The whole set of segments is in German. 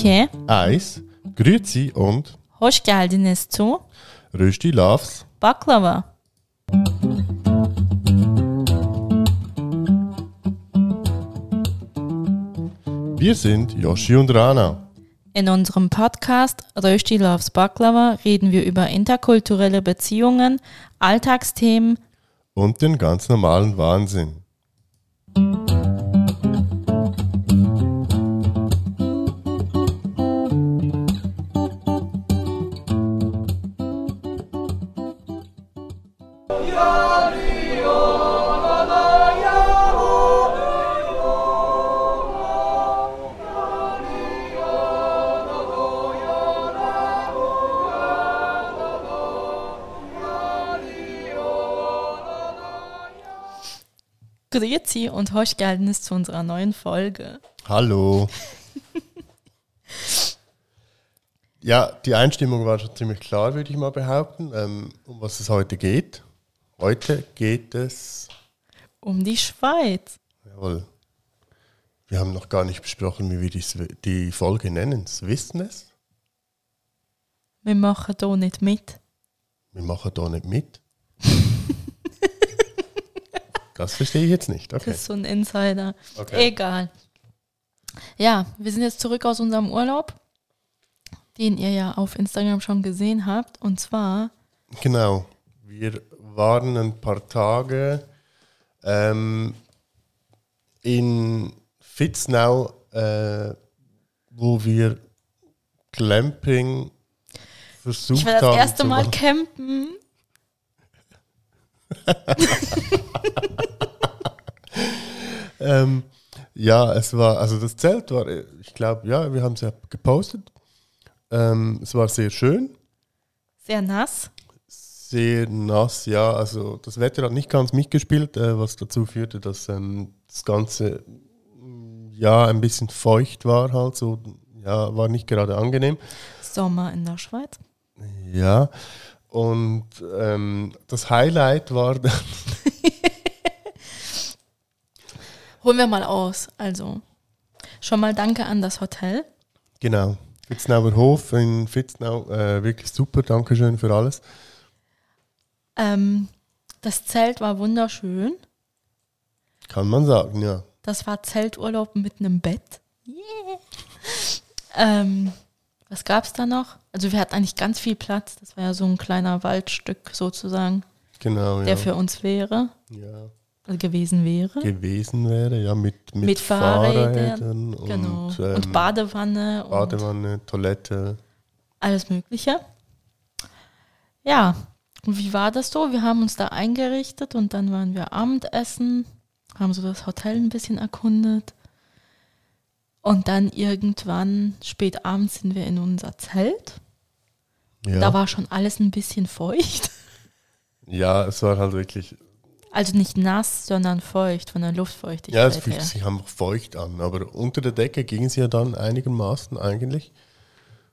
2, Eis, Grüezi und hoş geldiniz zu Rösti Loves. Baklava. Wir sind Yoshi und Rana. In unserem Podcast Rösti Loves Baklava reden wir über interkulturelle Beziehungen, Alltagsthemen, Und den ganz normalen Wahnsinn. Grüezi und hoş geldiniz zu unserer neuen Folge. Hallo. ja, die Einstimmung war schon ziemlich klar, würde ich mal behaupten, ähm, um was es heute geht. Heute geht es, Um die Schweiz. jawohl, wir haben noch gar nicht besprochen, wie wir dies, die Folge nennen. Sie wissen es? Wir machen hier nicht mit. Wir machen da nicht mit. Das verstehe ich jetzt nicht. Das Okay. ist so ein Insider. okay. Egal. Ja, wir sind jetzt zurück aus unserem Urlaub, den ihr ja auf Instagram schon gesehen habt. Und zwar, Genau. Wir waren ein paar Tage ähm, in Fitznau, äh, wo wir Glamping versucht ich war das haben erste Mal campen. Ähm, ja, es war, also das Zelt war, ich glaube, ja, wir haben es ja gepostet. Ähm, es war sehr schön, Sehr nass. sehr nass, ja. Also das Wetter hat nicht ganz mitgespielt, äh, was dazu führte, dass ähm, das Ganze mm, ja ein bisschen feucht war, halt so, ja, war nicht gerade angenehm. Sommer in der Schweiz. Ja. Und ähm, das Highlight war dann, Holen wir mal aus. Also, schon mal danke an das Hotel. genau, Fitznauer Hof in Fitznau, äh, wirklich super, Dankeschön für alles. Ähm, das Zelt war wunderschön. Kann man sagen, ja. Das war Zelturlaub mit einem Bett. Yeah. Ähm, was gab es da noch? Also wir hatten eigentlich ganz viel Platz. Das war ja so ein kleiner Waldstück sozusagen, Genau, ja. der für uns wäre, ja. also gewesen wäre. gewesen wäre, ja, mit, mit, Mit Fahrrädern, Fahrrädern genau. und, Und, ähm, Badewanne und Badewanne, Toilette. alles Mögliche. Ja, und wie war das so? Wir haben uns da eingerichtet und dann waren wir Abendessen, haben so das Hotel ein bisschen erkundet. Und dann irgendwann spät abends sind wir in unser Zelt. Ja, Da war schon alles ein bisschen feucht. ja, es war halt wirklich, Also nicht nass, sondern feucht von der Luftfeuchtigkeit ja, es fühlt her. sich einfach feucht an, aber unter der Decke ging es ja dann einigermaßen eigentlich.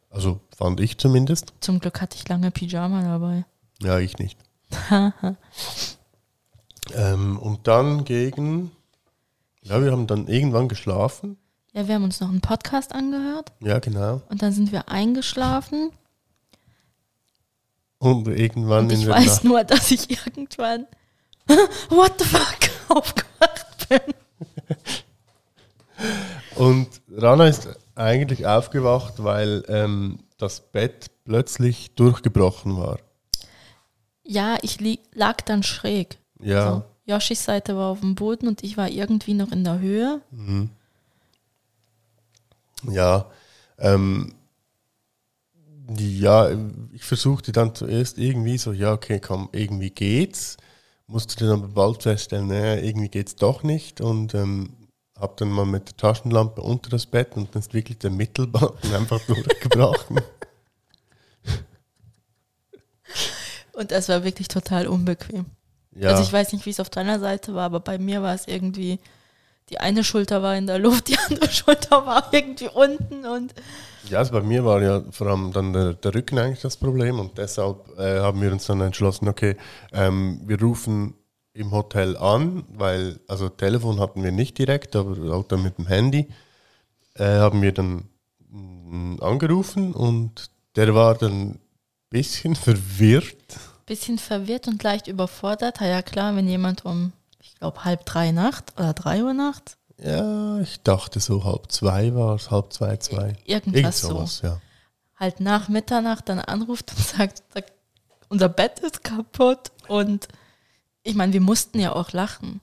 Also fand ich zumindest. Zum Glück hatte ich lange Pyjama dabei. Ja, ich nicht. ähm, und dann gegen, ja, wir haben dann irgendwann geschlafen. Ja, wir haben uns noch einen Podcast angehört Ja, genau. und dann sind wir eingeschlafen. Und irgendwann Und in ich der weiß Nacht. nur, dass ich irgendwann What the fuck aufgewacht bin. Und Rana ist eigentlich aufgewacht, weil ähm, das Bett plötzlich durchgebrochen war. Ja, ich lag dann schräg. Ja, So, Yoshis Seite war auf dem Boden und ich war irgendwie noch in der Höhe. Ja. Ähm, ja, ich versuchte dann zuerst irgendwie so, ja, okay, komm, irgendwie geht's. Musste dann aber bald feststellen, naja, irgendwie geht's doch nicht. Und ähm, habe dann mal mit der Taschenlampe unter das Bett und dann ist wirklich der Mittelbalken einfach durchgebrochen. Und es war wirklich total unbequem. Ja, Also ich weiß nicht, wie es auf deiner Seite war, aber bei mir war es irgendwie, die eine Schulter war in der Luft, die andere Schulter war irgendwie unten und Ja, also bei mir war ja vor allem dann der, der Rücken eigentlich das Problem und deshalb äh, haben wir uns dann entschlossen, okay, ähm, wir rufen im Hotel an, weil, also Telefon hatten wir nicht direkt, aber auch dann mit dem Handy, äh, haben wir dann jemanden angerufen und der war dann ein bisschen verwirrt. Bisschen verwirrt und leicht überfordert. Ja, klar, wenn jemand um, ich glaube, halb drei Nacht oder drei Uhr nachts, Ja, ich dachte so halb zwei war es, halb zwei, zwei. Irgend irgendwas so, sowas, ja. halt nach Mitternacht dann anruft und sagt, unser Bett ist kaputt. Und ich meine, wir mussten ja auch lachen.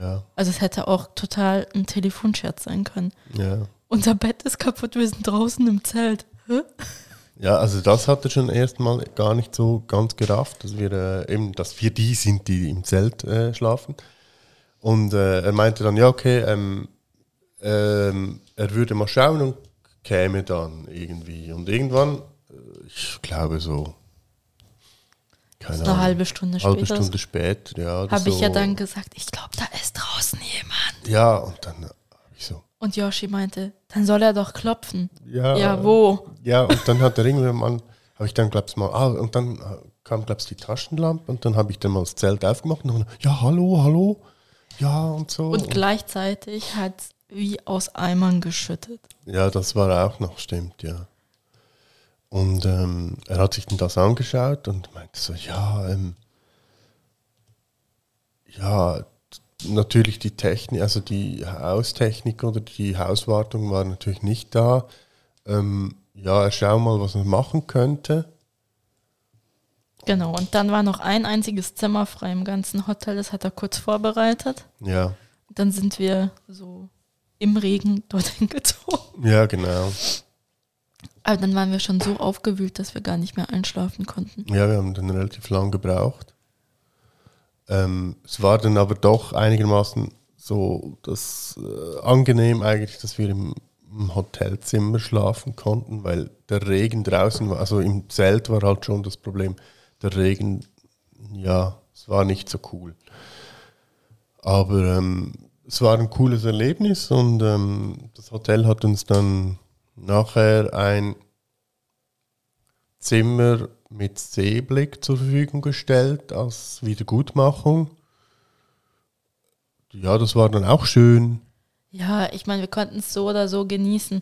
Ja, Also es hätte auch total ein Telefonscherz sein können. ja. Unser Bett ist kaputt, wir sind draußen im Zelt. Hä? Ja, also das hat er schon erstmal gar nicht so ganz gerafft, dass wir äh, eben, dass wir die sind, die im Zelt äh, schlafen. Und äh, er meinte dann, ja, okay, ähm, ähm, er würde mal schauen und käme dann irgendwie. Und irgendwann, äh, ich glaube so, keine Eine Ahnung, halbe Stunde halbe später Stunde später, ja. habe ich ja so. dann gesagt, ich glaube, da ist draußen jemand. Ja, und dann habe ich so, Und Yoshi meinte, dann soll er doch klopfen. ja. Ja, wo? Ja, und dann hat er irgendwann mal, habe ich dann, glaub's mal, ah, und dann äh, kam, glaub's, die Taschenlampe und dann habe ich dann mal das Zelt aufgemacht und dann, ja, hallo, hallo, ja und so. Und gleichzeitig hat es wie aus Eimern geschüttet. ja, das war auch noch, stimmt, ja. Und ähm, er hat sich dann das angeschaut und meinte so, ja, ähm, ja, natürlich die Technik, also die Haustechnik oder die Hauswartung war natürlich nicht da. Ähm, ja, schau mal, was man machen könnte. Genau, und dann war noch ein einziges Zimmer frei im ganzen Hotel, das hat er kurz vorbereitet. Ja, Dann sind wir so im Regen dorthin gezogen. ja, genau. Aber dann waren wir schon so aufgewühlt, dass wir gar nicht mehr einschlafen konnten. Ja, wir haben dann relativ lang gebraucht. Ähm, es war dann aber doch einigermaßen so das äh, angenehm eigentlich, dass wir im, im Hotelzimmer schlafen konnten, weil der Regen draußen war, also im Zelt war halt schon das Problem, der Regen, ja, es war nicht so cool. Aber ähm, es war ein cooles Erlebnis und ähm, das Hotel hat uns dann nachher ein Zimmer mit Seeblick zur Verfügung gestellt als Wiedergutmachung. Ja, das war dann auch schön. Ja, ich meine, wir konnten es so oder so genießen.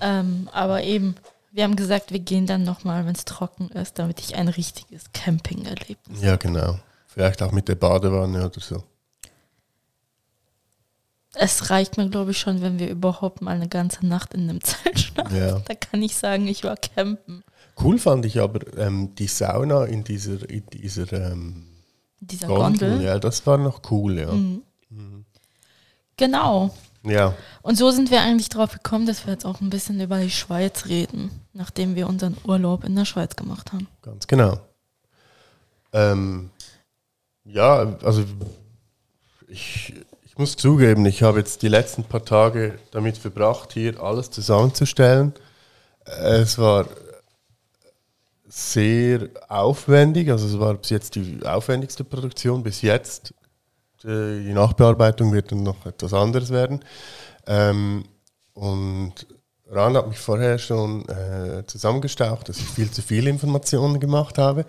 Ähm, aber eben, wir haben gesagt, wir gehen dann nochmal, wenn es trocken ist, damit ich ein richtiges Camping-Erlebnis Ja, genau. Vielleicht auch mit der Badewanne oder so. Es reicht mir, glaube ich, schon, wenn wir überhaupt mal eine ganze Nacht in einem Zelt schlafen. Ja. Da kann ich sagen, ich war campen. Cool fand ich aber ähm, die Sauna in dieser, in dieser ähm, Dieser Gondel. Gondel. Ja, das war noch cool, ja. Genau. Ja, Und so sind wir eigentlich drauf gekommen, dass wir jetzt auch ein bisschen über die Schweiz reden, nachdem wir unseren Urlaub in der Schweiz gemacht haben. ganz genau. Ähm, ja, also ich, ich muss zugeben, ich habe jetzt die letzten paar Tage damit verbracht, hier alles zusammenzustellen. Es war sehr aufwendig, also es war bis jetzt die aufwendigste Produktion bis jetzt. Äh, Die Nachbearbeitung wird dann noch etwas anderes werden. Ähm, und Ran hat mich vorher schon äh, zusammengestaucht, dass ich viel zu viele Informationen gemacht habe.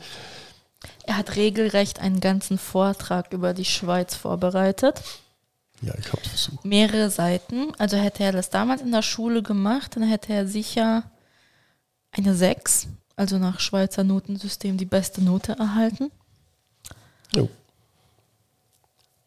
Er hat regelrecht einen ganzen Vortrag über die Schweiz vorbereitet. Ja, ich habe es versucht. Mehrere Seiten. Also hätte er das damals in der Schule gemacht, dann hätte er sicher eine 6, also nach Schweizer Notensystem die beste Note erhalten. Jo.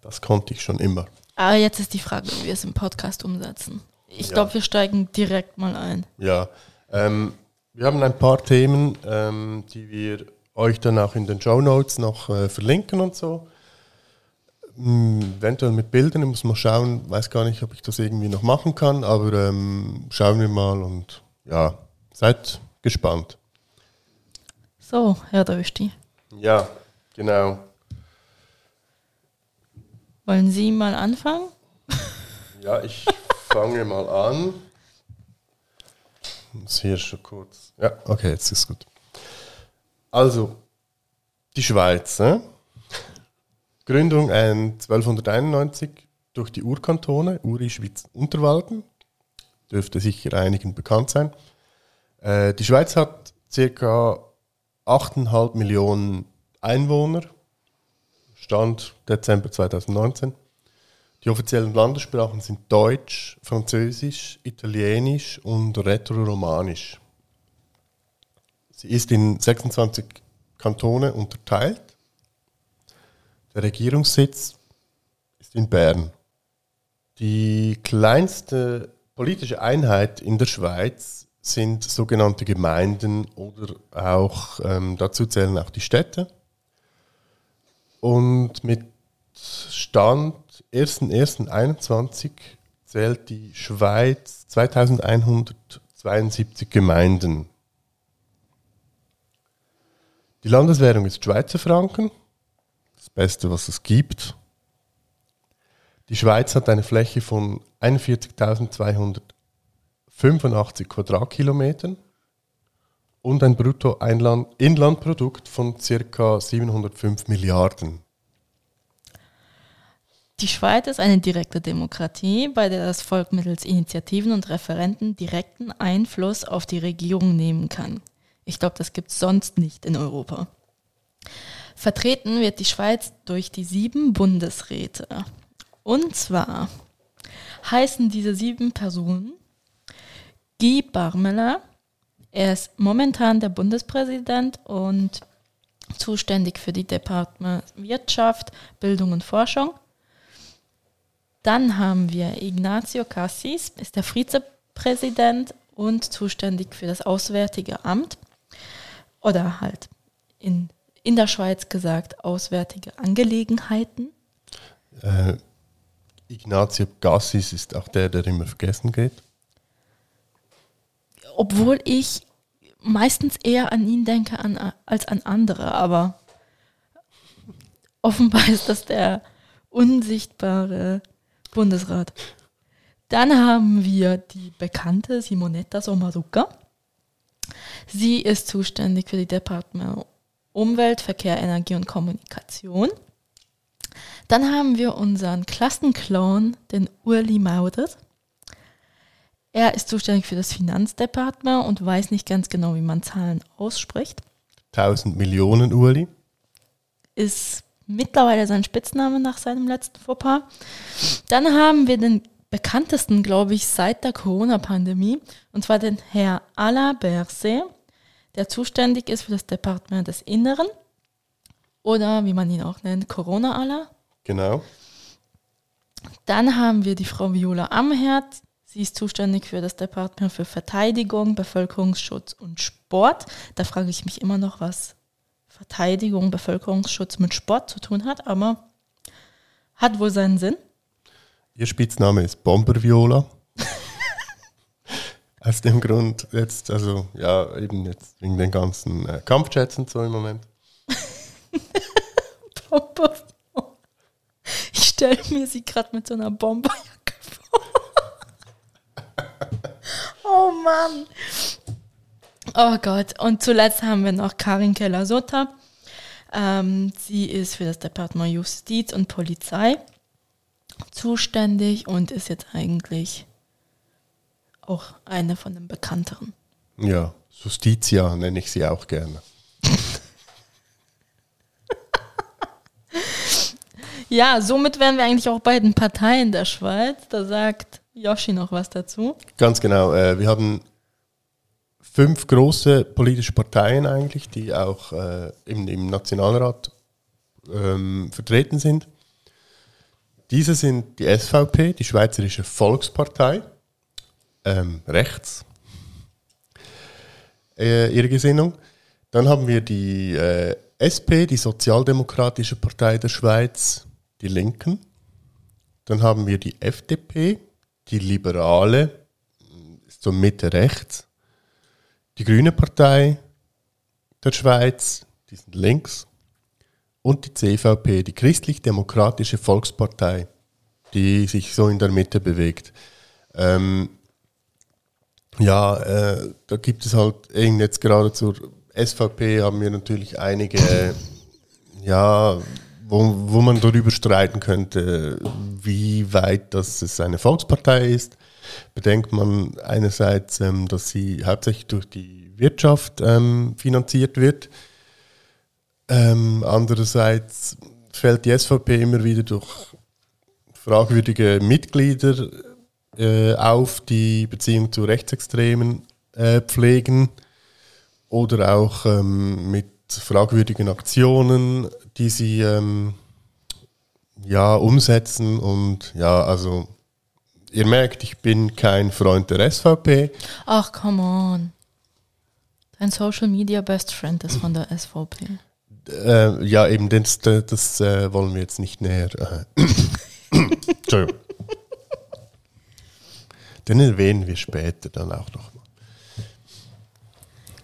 Das konnte ich schon immer. Aber jetzt ist die Frage, wie wir es im Podcast umsetzen. Ich Ja. glaube, wir steigen direkt mal ein. Ja, ähm, wir haben ein paar Themen, ähm, die wir euch dann auch in den Show Notes noch äh, verlinken und so. Ähm, eventuell mit Bildern, ich muss mal schauen, weiß gar nicht, ob ich das irgendwie noch machen kann, aber ähm, schauen wir mal und ja, seid gespannt. So, Herr Dösti, Ja, genau. Wollen Sie mal anfangen? Ja, ich fange mal an. Muss hier schon kurz. Ja, okay, jetzt ist gut. Also, die Schweiz. Ne? Gründung ein 1291 durch die Urkantone, Uri, Schwyz, Unterwalden. Dürfte sicher einigen bekannt sein. Äh, die Schweiz hat ca. 8,5 Millionen Einwohner. Stand Dezember 2019. Die offiziellen Landessprachen sind Deutsch, Französisch, Italienisch und Rätoromanisch. Sie ist in 26 Kantone unterteilt. Der Regierungssitz ist in Bern. Die kleinste politische Einheit in der Schweiz sind sogenannte Gemeinden oder auch ähm, dazu zählen auch die Städte. Und mit Stand 1.1.21 zählt die Schweiz 2172 Gemeinden. Die Landeswährung ist Schweizer Franken, das Beste, was es gibt. Die Schweiz hat eine Fläche von 41.285 Quadratkilometern und ein Bruttoinlandprodukt von ca. 705 Milliarden. Die Schweiz ist eine direkte Demokratie, bei der das Volk mittels Initiativen und Referenten direkten Einfluss auf die Regierung nehmen kann. Ich glaube, das gibt es sonst nicht in Europa. Vertreten wird die Schweiz durch die sieben Bundesräte. Und zwar heißen diese sieben Personen Guy Barmela, er ist momentan der Bundespräsident und zuständig für die Departement Wirtschaft, Bildung und Forschung. Dann haben wir Ignacio Cassis, ist der Vizepräsident und zuständig für das Auswärtige Amt oder halt in, in der Schweiz gesagt Auswärtige Angelegenheiten. Äh, Ignazio Gassis ist auch der, der immer vergessen geht. Obwohl ich meistens eher an ihn denke an, als an andere, aber offenbar ist das der unsichtbare Bundesrat. Dann haben wir die bekannte Simonetta Sommaruga. Sie ist zuständig für die Departement Umwelt, Verkehr, Energie und Kommunikation. Dann haben wir unseren Klassenclown, den Urli Mauders. Er ist zuständig für das Finanzdepartement und weiß nicht ganz genau, wie man Zahlen ausspricht. 1000 Millionen Urli. Ist mittlerweile sein Spitzname nach seinem letzten Fauxpas. Dann haben wir den bekanntesten, glaube ich, seit der Corona-Pandemie, und zwar den Herr Alain Berset der zuständig ist für das Departement des Inneren oder wie man ihn auch nennt, Corona Allah. Genau. Dann haben wir die Frau Viola Amherd. Sie ist zuständig für das Departement für Verteidigung, Bevölkerungsschutz und Sport. Da frage ich mich immer noch, was Verteidigung, Bevölkerungsschutz mit Sport zu tun hat, aber hat wohl seinen Sinn. Ihr Spitzname ist Bomber Viola. Aus dem Grund jetzt, also ja, eben jetzt wegen den ganzen äh, Kampfjets und so im Moment. ich stelle mir sie gerade mit so einer Bomberjacke. Oh Mann. Oh Gott. Und zuletzt haben wir noch Karin Keller-Sotta. Ähm, sie ist für das Departement Justiz und Polizei zuständig und ist jetzt eigentlich auch eine von den bekannteren. Ja, Justitia nenne ich sie auch gerne. ja, somit wären wir eigentlich auch bei den Parteien der Schweiz. Da sagt Yoshi noch was dazu. Ganz genau. Äh, wir haben fünf große politische Parteien eigentlich, die auch äh, im, im, Nationalrat ähm, vertreten sind. Diese sind die SVP, die Schweizerische Volkspartei ähm, rechts, äh, ihre Gesinnung. Dann haben wir die äh, SP, die Sozialdemokratische Partei der Schweiz, die Linken. Dann haben wir die FDP, die Liberale, ist so Mitte rechts. Die Grüne Partei der Schweiz, die sind links. Und die CVP, die Christlich-Demokratische Volkspartei, die sich so in der Mitte bewegt. Ähm, ja, äh, da gibt es halt eben jetzt gerade zur SVP haben wir natürlich einige, ja, wo, wo man darüber streiten könnte, wie weit das es eine Volkspartei ist. Bedenkt man einerseits, ähm, dass sie hauptsächlich durch die Wirtschaft ähm, finanziert wird. Ähm, andererseits fällt die SVP immer wieder durch fragwürdige Mitglieder äh, auf, die Beziehung zu Rechtsextremen äh, pflegen oder auch ähm, mit fragwürdigen Aktionen, die sie ähm, ja umsetzen und ja, also ihr merkt, ich bin kein Freund der SVP. Ach, come on. Dein Social Media Best Friend ist von der SVP. Äh, ja, eben das, das, äh, wollen wir jetzt nicht näher. Äh. Entschuldigung. Den erwähnen wir später dann auch noch mal.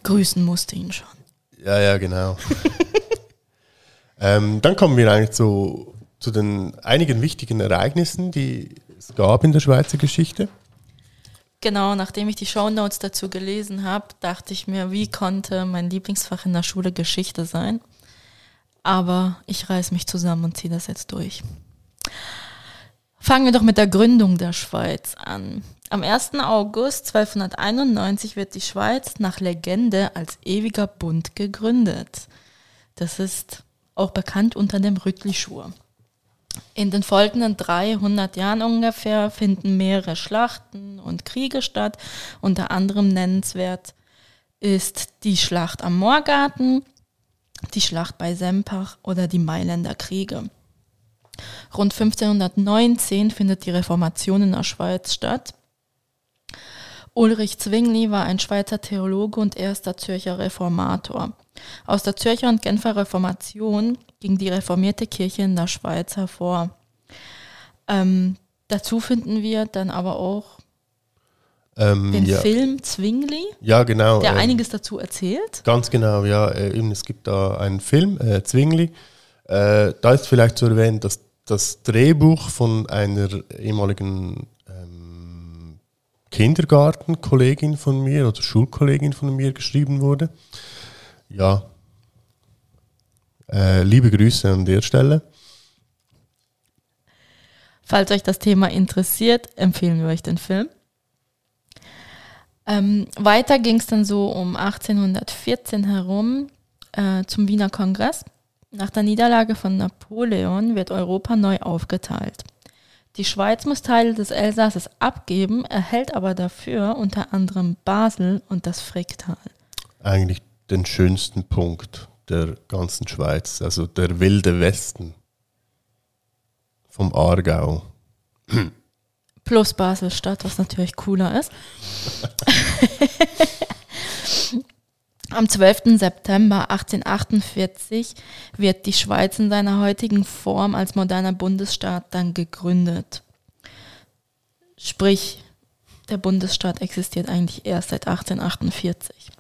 Grüßen musste ihn schon. Ja, ja, genau. ähm, dann kommen wir eigentlich zu, zu den einigen wichtigen Ereignissen, die es gab in der Schweizer Geschichte. Genau, nachdem ich die Shownotes dazu gelesen habe, dachte ich mir, wie konnte mein Lieblingsfach in der Schule Geschichte sein? Aber ich reiß mich zusammen und ziehe das jetzt durch. Fangen wir doch mit der Gründung der Schweiz an. Am 1. August 1291 wird die Schweiz nach Legende als ewiger Bund gegründet. Das ist auch bekannt unter dem Rüttlischur. In den folgenden 300 Jahren ungefähr finden mehrere Schlachten und Kriege statt. Unter anderem nennenswert ist die Schlacht am Moorgarten, die Schlacht bei Sempach oder die Mailänder Kriege. Rund 1519 findet die Reformation in der Schweiz statt. Ulrich Zwingli war ein Schweizer Theologe und erster Zürcher Reformator. Aus der Zürcher und Genfer Reformation ging die reformierte Kirche in der Schweiz hervor. Ähm, dazu finden wir dann aber auch Ähm, den ja. Film Zwingli, ja, genau. der ähm, einiges dazu erzählt. Ganz genau, ja. Äh, eben, es gibt da einen Film, äh, Zwingli. Äh, da ist vielleicht zu erwähnen, dass das Drehbuch von einer ehemaligen Kindergartenkollegin von mir oder Schulkollegin von mir geschrieben wurde. Ja. Äh, liebe Grüße an der Stelle. Falls euch das Thema interessiert, empfehlen wir euch den Film. Ähm, weiter ging es dann so um 1814 herum äh, zum Wiener Kongress. Nach der Niederlage von Napoleon wird Europa neu aufgeteilt. Die Schweiz muss Teile des Elsasses abgeben, erhält aber dafür unter anderem Basel und das Fricktal. Eigentlich den schönsten Punkt der ganzen Schweiz, also der wilde Westen vom Aargau. Plus Basel-Stadt, was natürlich cooler ist. Am 12. September 1848 wird die Schweiz in seiner heutigen Form als moderner Bundesstaat dann gegründet. Sprich, der Bundesstaat existiert eigentlich erst seit 1848.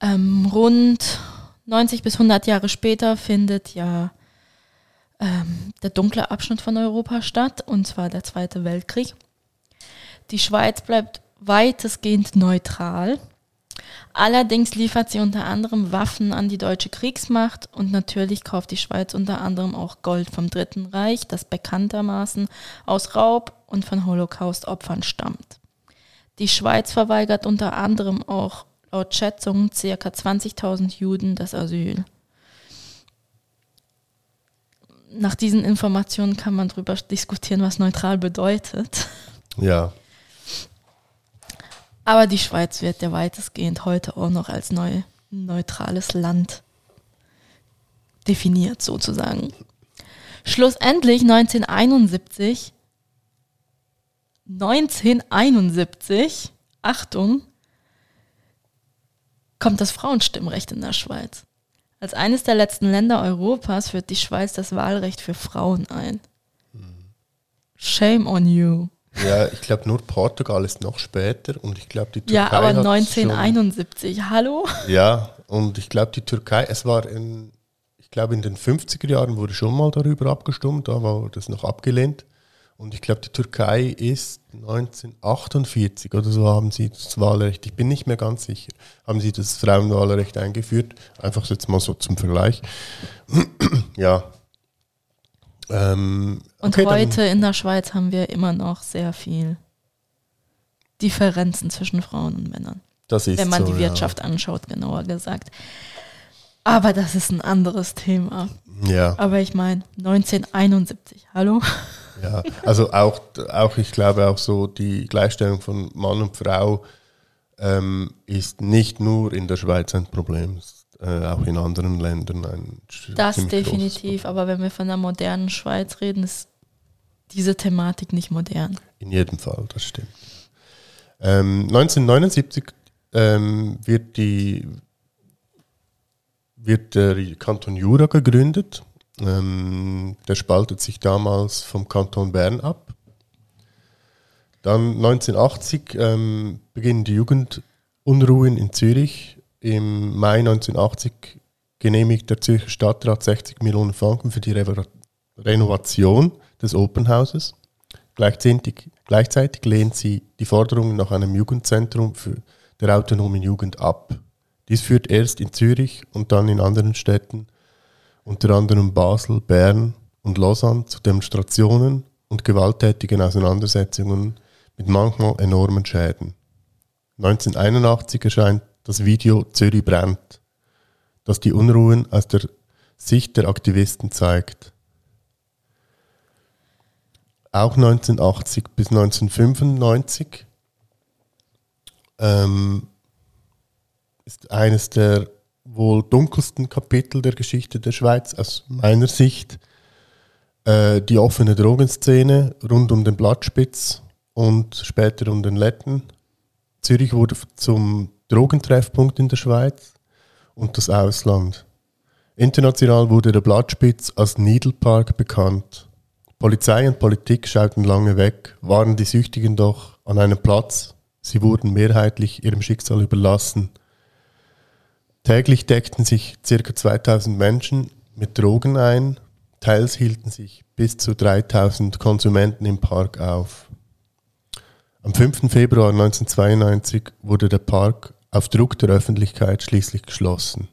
Ähm, rund 90 bis 100 Jahre später findet ja ähm, der dunkle Abschnitt von Europa statt, und zwar der Zweite Weltkrieg. Die Schweiz bleibt weitestgehend neutral. Allerdings liefert sie unter anderem Waffen an die deutsche Kriegsmacht und natürlich kauft die Schweiz unter anderem auch Gold vom Dritten Reich, das bekanntermaßen aus Raub und von Holocaust-Opfern stammt. Die Schweiz verweigert unter anderem auch laut Schätzungen ca. 20.000 Juden das Asyl. Nach diesen Informationen kann man darüber diskutieren, was neutral bedeutet. Ja, Aber die Schweiz wird ja weitestgehend heute auch noch als neu, neutrales Land definiert, sozusagen. Schlussendlich 1971, 1971, Achtung, kommt das Frauenstimmrecht in der Schweiz. Als eines der letzten Länder Europas führt die Schweiz das Wahlrecht für Frauen ein. Shame on you. Ja ich glaube nur Portugal ist noch später und ich glaube die Türkei Ja, aber hat 1971, hallo? Schon, ja, und ich glaube die Türkei, es war in, ich glaube in den 50er Jahren wurde schon mal darüber abgestimmt, da war das noch abgelehnt. Und ich glaube, die Türkei ist 1948 oder so haben sie das Wahlrecht, ich bin nicht mehr ganz sicher, haben sie das Frauenwahlrecht eingeführt. Einfach jetzt mal so zum Vergleich. ja. Ähm, Und okay, heute in der Schweiz haben wir immer noch sehr viel Differenzen zwischen Frauen und Männern. das ist wenn man so, die ja. Wirtschaft anschaut, genauer gesagt. Aber das ist ein anderes Thema. Ja. Aber ich meine, 1971, hallo? Ja, also auch, auch ich glaube auch so die Gleichstellung von Mann und Frau ähm, ist nicht nur in der Schweiz ein Problem, äh, auch in anderen Ländern ein Das definitiv, aber wenn wir von der modernen Schweiz reden, ist diese Thematik nicht modern. In jedem Fall, das stimmt. Ähm, 1979 ähm, wird, die, wird der Kanton Jura gegründet. Ähm, der spaltet sich damals vom Kanton Bern ab. Dann 1980 ähm, beginnen die Jugendunruhen in Zürich. Im Mai 1980 genehmigt der Zürcher Stadtrat 60 Millionen Franken für die Renovation des Open Houses. Gleichzeitig, gleichzeitig lehnt sie die Forderungen nach einem Jugendzentrum für der autonomen Jugend ab. Dies führt erst in Zürich und dann in anderen Städten, unter anderem Basel, Bern und Lausanne, zu Demonstrationen und gewalttätigen Auseinandersetzungen mit manchmal enormen Schäden. 1981 erscheint das Video Zürich brennt, das die Unruhen aus der Sicht der Aktivisten zeigt. Auch 1980 bis 1995 ähm, ist eines der wohl dunkelsten Kapitel der Geschichte der Schweiz aus meiner Sicht. Äh, die offene Drogenszene rund um den Blattspitz und später um den Letten. Zürich wurde zum Drogentreffpunkt in der Schweiz und das Ausland. International wurde der Blattspitz als Needle Park bekannt. Polizei und Politik schauten lange weg, waren die Süchtigen doch an einem Platz. Sie wurden mehrheitlich ihrem Schicksal überlassen. Täglich deckten sich ca. 2000 Menschen mit Drogen ein, teils hielten sich bis zu 3000 Konsumenten im Park auf. Am 5. Februar 1992 wurde der Park auf Druck der Öffentlichkeit schließlich geschlossen.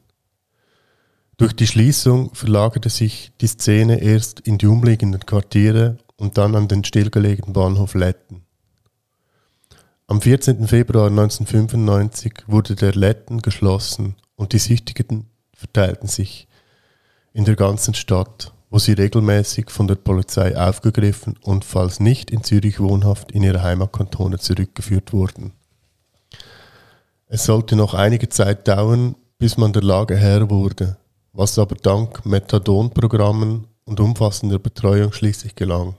Durch die Schließung verlagerte sich die Szene erst in die umliegenden Quartiere und dann an den stillgelegten Bahnhof Letten. Am 14. Februar 1995 wurde der Letten geschlossen und die Süchtigen verteilten sich in der ganzen Stadt, wo sie regelmäßig von der Polizei aufgegriffen und falls nicht in Zürich wohnhaft in ihre Heimatkantone zurückgeführt wurden. Es sollte noch einige Zeit dauern, bis man der Lage Herr wurde, was aber dank Methadon-Programmen und umfassender Betreuung schließlich gelang.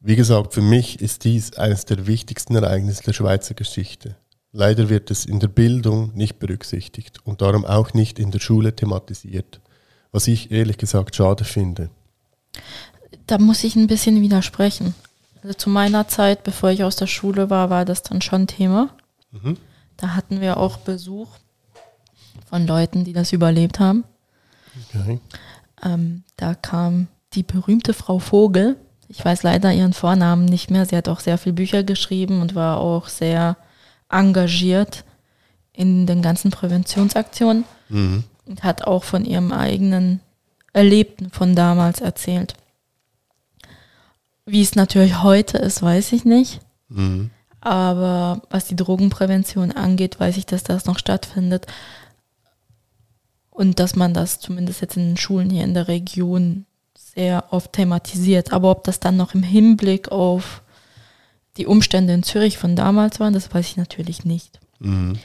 Wie gesagt, für mich ist dies eines der wichtigsten Ereignisse der Schweizer Geschichte. Leider wird es in der Bildung nicht berücksichtigt und darum auch nicht in der Schule thematisiert, was ich ehrlich gesagt schade finde. Da muss ich ein bisschen widersprechen. Also zu meiner Zeit, bevor ich aus der Schule war, war das dann schon Thema. Mhm. Da hatten wir auch Besuch von Leuten, die das überlebt haben. Okay. Ähm, da kam die berühmte Frau Vogel. Ich weiß leider ihren Vornamen nicht mehr. Sie hat auch sehr viele Bücher geschrieben und war auch sehr engagiert in den ganzen Präventionsaktionen Mhm. und hat auch von ihrem eigenen Erlebten von damals erzählt. Wie es natürlich heute ist, weiß ich nicht. Mhm. Aber was die Drogenprävention angeht, weiß ich, dass das noch stattfindet. Und dass man das zumindest jetzt in den Schulen hier in der Region sehr oft thematisiert. Aber ob das dann noch im Hinblick auf die Umstände in Zürich von damals waren, das weiß ich natürlich nicht. Mhm.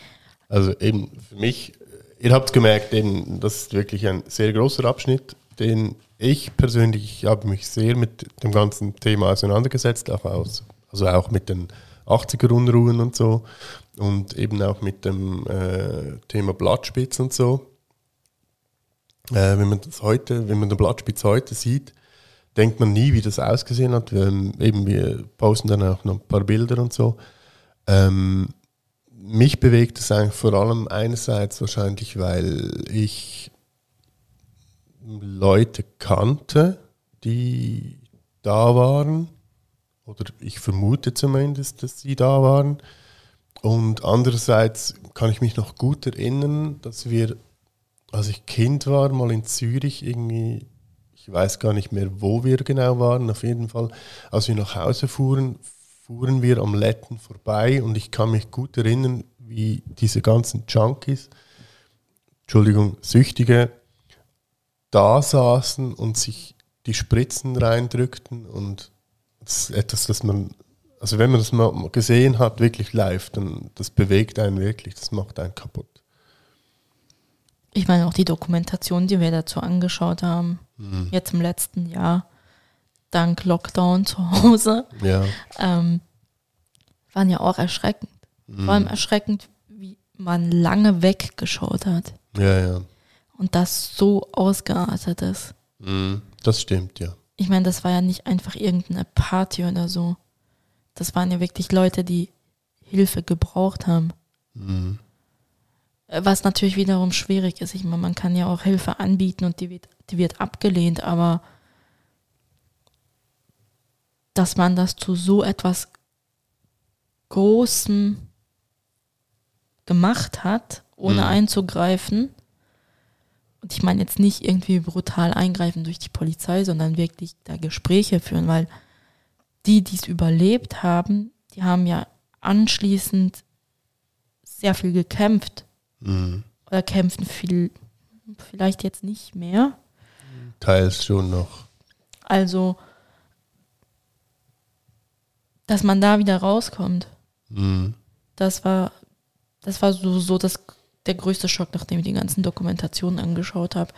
Also eben für mich, ihr habt gemerkt, das ist wirklich ein sehr großer Abschnitt, den ich persönlich habe mich sehr mit dem ganzen Thema auseinandergesetzt, auch aus, also auch mit den 80er Unruhen und so und eben auch mit dem äh, Thema Blattspitz und so. Äh, wenn man das heute, wenn man den Blattspitz heute sieht, denkt man nie, wie das ausgesehen hat. Wir, eben, wir posten dann auch noch ein paar Bilder und so. Ähm, mich bewegt es eigentlich vor allem einerseits wahrscheinlich, weil ich Leute kannte, die da waren, oder ich vermute zumindest, dass sie da waren. Und andererseits kann ich mich noch gut erinnern, dass wir, als ich Kind war, mal in Zürich irgendwie, ich weiß gar nicht mehr, wo wir genau waren, auf jeden Fall, als wir nach Hause fuhren, fuhren wir am Letten vorbei und ich kann mich gut erinnern, wie diese ganzen Junkies Entschuldigung, Süchtige da saßen und sich die Spritzen reindrückten und das ist etwas, das man, also wenn man das mal gesehen hat, wirklich live, dann das bewegt einen wirklich, das macht einen kaputt. Ich meine auch die Dokumentation, die wir dazu angeschaut haben, Mhm. jetzt im letzten Jahr, dank Lockdown zu Hause, Ja. ähm, waren ja auch erschreckend. Mhm. Vor allem erschreckend, wie man lange weggeschaut hat Ja, ja. und das so ausgeartet ist. Mhm. Das stimmt, ja. Ich meine, das war ja nicht einfach irgendeine Party oder so. Das waren ja wirklich Leute, die Hilfe gebraucht haben. Mhm. Was natürlich wiederum schwierig ist. Ich meine, man kann ja auch Hilfe anbieten und die wird, die wird abgelehnt, aber dass man das zu so etwas Großem gemacht hat, ohne Mhm. einzugreifen. Und ich meine jetzt nicht irgendwie brutal eingreifen durch die Polizei, sondern wirklich da Gespräche führen, weil die, die es überlebt haben, die haben ja anschließend sehr viel gekämpft Mhm. oder kämpfen viel, vielleicht jetzt nicht mehr. Teils schon noch. Also, dass man da wieder rauskommt, Mhm. das war, das war so, so das, der größte Schock, nachdem ich die ganzen Dokumentationen angeschaut habe.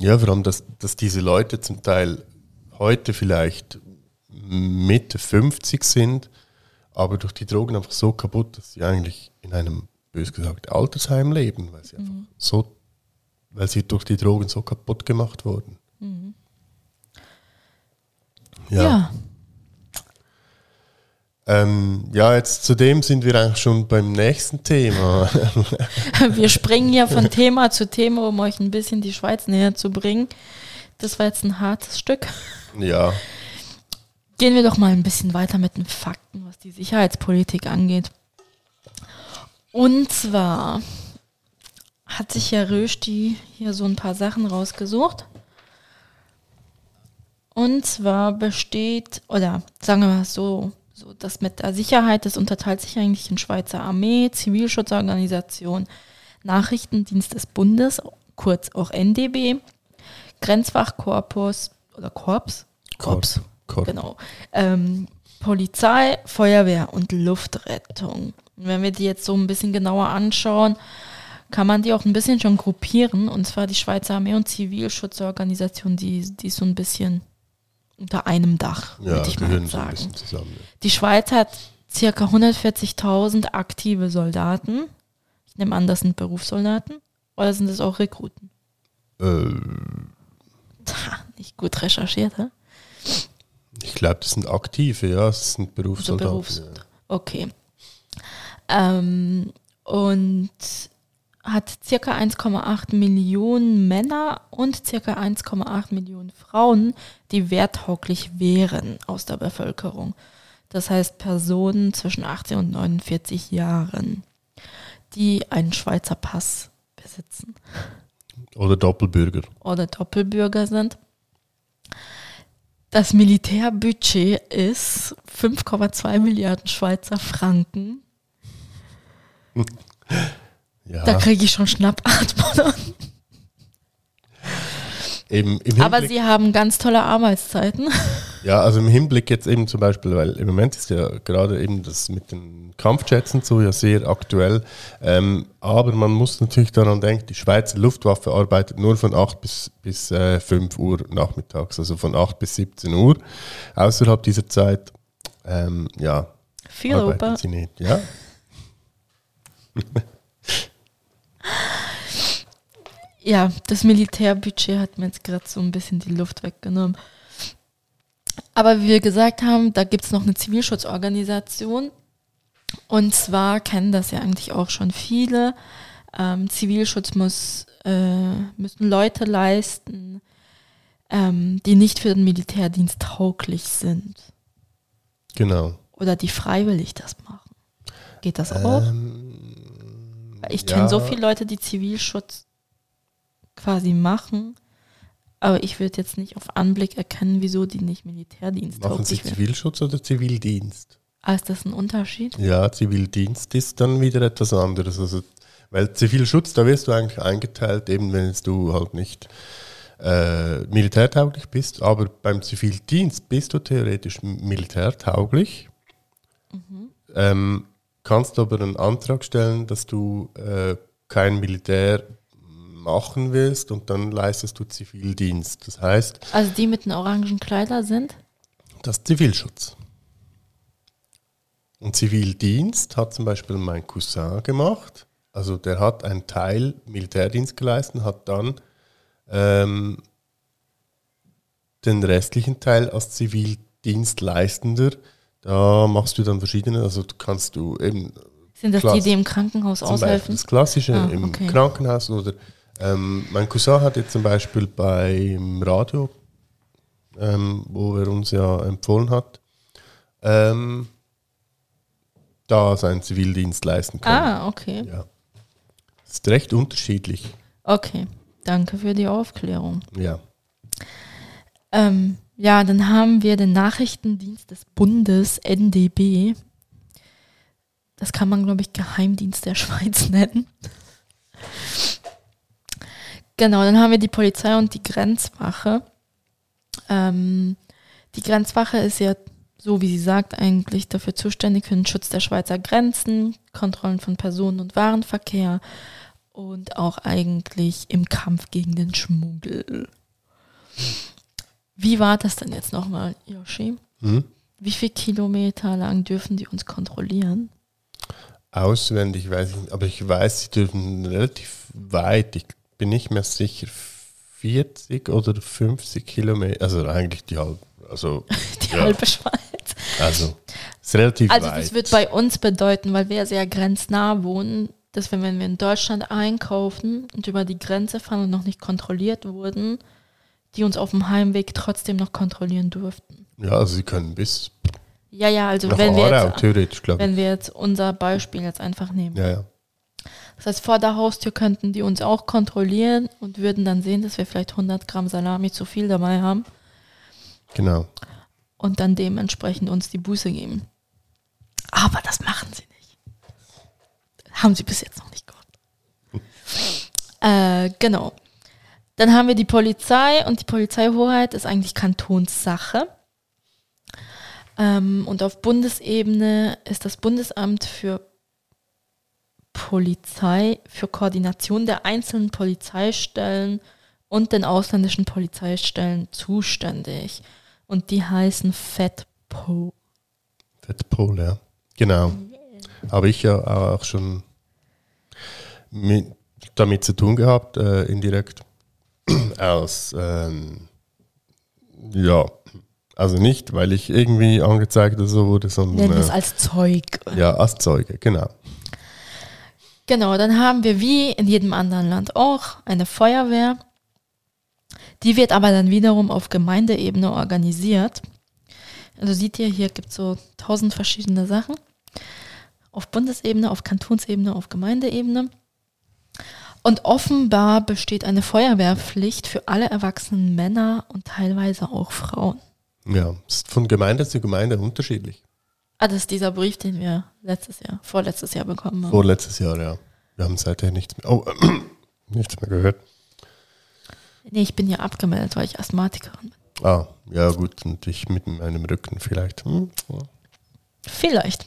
Ja, vor allem, dass, dass diese Leute zum Teil heute vielleicht Mitte 50 sind, aber durch die Drogen einfach so kaputt, dass sie eigentlich in einem, bös gesagt, Altersheim leben, weil sie einfach so, weil sie durch die Drogen so kaputt gemacht wurden. Ja, Ja. Ähm, ja, jetzt zudem sind wir eigentlich schon beim nächsten Thema. wir springen ja von Thema zu Thema, um euch ein bisschen die Schweiz näher zu bringen. Das war jetzt ein hartes Stück. ja. Gehen wir doch mal ein bisschen weiter mit den Fakten, was die Sicherheitspolitik angeht. Und zwar hat sich Herr Rösti hier so ein paar Sachen rausgesucht. Und zwar besteht, oder sagen wir mal so, so das mit der Sicherheit, das unterteilt sich eigentlich in Schweizer Armee, Zivilschutzorganisation, Nachrichtendienst des Bundes, kurz auch NDB, Grenzwachkorpus oder Korps, Korps, Korb. genau, ähm, Polizei, Feuerwehr und Luftrettung. Und wenn wir die jetzt so ein bisschen genauer anschauen, kann man die auch ein bisschen schon gruppieren. Und zwar die Schweizer Armee und Zivilschutzorganisation, die, die so ein bisschen unter einem Dach, Ja, würde ich mal gehören so ein sagen. bisschen zusammen. Die Schweiz hat circa 140.000 aktive Soldaten. Ich nehme an, das sind Berufssoldaten. Oder sind das auch Rekruten? Äh, Tja, nicht gut recherchiert, hä? ich glaube, das sind Aktive, ja, das sind Also Berufssoldaten. Berufssoldaten. Okay. Ähm, und hat circa 1,8 Millionen Männer und circa 1,8 Millionen Frauen, die werttauglich wären aus der Bevölkerung. Das heißt Personen zwischen 18 und 49 Jahren, die einen Schweizer Pass besitzen. Oder Doppelbürger. oder Doppelbürger sind. Das Militärbudget ist 5,2 Milliarden Schweizer Franken. Ja, Da kriege ich schon Schnappatmung. eben Aber sie haben ganz tolle Arbeitszeiten. ja, also im Hinblick jetzt eben zum Beispiel, weil im Moment ist ja gerade eben das mit den Kampfjets und so ja sehr aktuell. Ähm, aber man muss natürlich daran denken, die Schweizer Luftwaffe arbeitet nur von 8 bis, bis äh, 5 Uhr nachmittags, also von 8 bis 17 Uhr. Außerhalb dieser Zeit, ähm, ja, Viel arbeitet Opa. sie nicht. Ja, Ja, das Militärbudget hat mir jetzt gerade so ein bisschen die Luft weggenommen. Aber wie wir gesagt haben, da gibt es noch eine Zivilschutzorganisation. Und zwar kennen das ja eigentlich auch schon viele. Ähm, Zivilschutz muss, äh, müssen Leute leisten, ähm, die nicht für den Militärdienst tauglich sind. genau. Oder die freiwillig das machen. Geht das auch? Ähm, Ich kenne so ja. viele Leute, die Zivilschutz quasi machen, aber ich würde jetzt nicht auf Anblick erkennen, wieso die nicht Militärdienst Machen Sie. Zivilschutz oder Zivildienst? Ah, ist das ein Unterschied? Ja, Zivildienst ist dann wieder etwas anderes. Also Weil Zivilschutz, da wirst du eigentlich eingeteilt, eben wenn du halt nicht äh, militärtauglich bist, aber beim Zivildienst bist du theoretisch militärtauglich. Ähm, kannst aber einen Antrag stellen, dass du äh, kein Militär machen willst und dann leistest du Zivildienst. Das heißt, Also die mit den orangen Kleider sind? das ist Zivilschutz. Und Zivildienst hat zum Beispiel mein Cousin gemacht. Also der hat einen Teil Militärdienst geleistet, hat dann ähm, den restlichen Teil als Zivildienstleistender. Da machst du dann verschiedene, also du kannst du eben Sind das die, die im Krankenhaus aushelfen? das Klassische Ah, im okay. Krankenhaus oder ähm, mein Cousin hat jetzt zum Beispiel beim Radio, ähm, wo er uns ja empfohlen hat, ähm, da seinen Zivildienst leisten können. Ah, okay. Ja. Ist recht unterschiedlich. Okay. Danke für die Aufklärung. Ja. Ähm, ja, dann haben wir den Nachrichtendienst des Bundes, NDB. Das kann man, glaube ich, Geheimdienst der Schweiz nennen. Genau, dann haben wir die Polizei und die Grenzwache. Ähm, die Grenzwache ist ja, so wie sie sagt, eigentlich dafür zuständig für den Schutz der Schweizer Grenzen, Kontrollen von Personen- und Warenverkehr und auch eigentlich im Kampf gegen den Schmuggel. Wie war das denn jetzt nochmal, Yoshi? Hm? Wie viele Kilometer lang dürfen die uns kontrollieren? Auswendig weiß ich nicht, aber ich weiß, sie dürfen relativ weit, ich bin nicht mehr sicher, 40 oder 50 Kilometer, also eigentlich die halbe, also, Die Ja. halbe Schweiz. also ist relativ Also weit. das wird bei uns bedeuten, weil wir sehr grenznah wohnen, dass wir, wenn wir in Deutschland einkaufen und über die Grenze fahren und noch nicht kontrolliert wurden, die uns auf dem Heimweg trotzdem noch kontrollieren durften. ja, also sie können bis Ja, ja, also wenn wir, jetzt, ich. wenn wir jetzt unser Beispiel jetzt einfach nehmen. Ja, ja. Das heißt, vor der Haustür könnten die uns auch kontrollieren und würden dann sehen, dass wir vielleicht 100 Gramm Salami zu viel dabei haben Genau. und dann dementsprechend uns die Buße geben. Aber das machen sie nicht. Haben sie bis jetzt noch nicht gemacht. Äh, genau. Dann haben wir die Polizei und die Polizeihoheit ist eigentlich Kantonssache. Ähm, und auf Bundesebene ist das Bundesamt für Polizei für Koordination der einzelnen Polizeistellen und den ausländischen Polizeistellen zuständig. Und die heißen FEDPO. Fettpol, ja. Genau. Habe ich ja auch schon mit, damit zu tun gehabt, äh, indirekt. Als, ähm, ja, also nicht, weil ich irgendwie angezeigt oder so wurde, sondern Nennen es äh, als Zeug. ja, als Zeuge, genau. Genau, dann haben wir wie in jedem anderen Land auch eine Feuerwehr. Die wird aber dann wiederum auf Gemeindeebene organisiert. Also seht ihr, hier gibt es so tausend verschiedene Sachen. Auf Bundesebene, auf Kantonsebene, auf Gemeindeebene. Und offenbar besteht eine Feuerwehrpflicht für alle erwachsenen Männer und teilweise auch Frauen. Ja, ist von Gemeinde zu Gemeinde unterschiedlich. Ah, das ist dieser Brief, den wir letztes Jahr, vorletztes Jahr bekommen haben. Vorletztes Jahr, ja. Wir haben seither nichts mehr, oh, nichts mehr gehört. Nee, ich bin ja abgemeldet, weil ich Asthmatikerin bin. Ah, ja gut, und ich mit meinem Rücken vielleicht. Hm, ja. Vielleicht.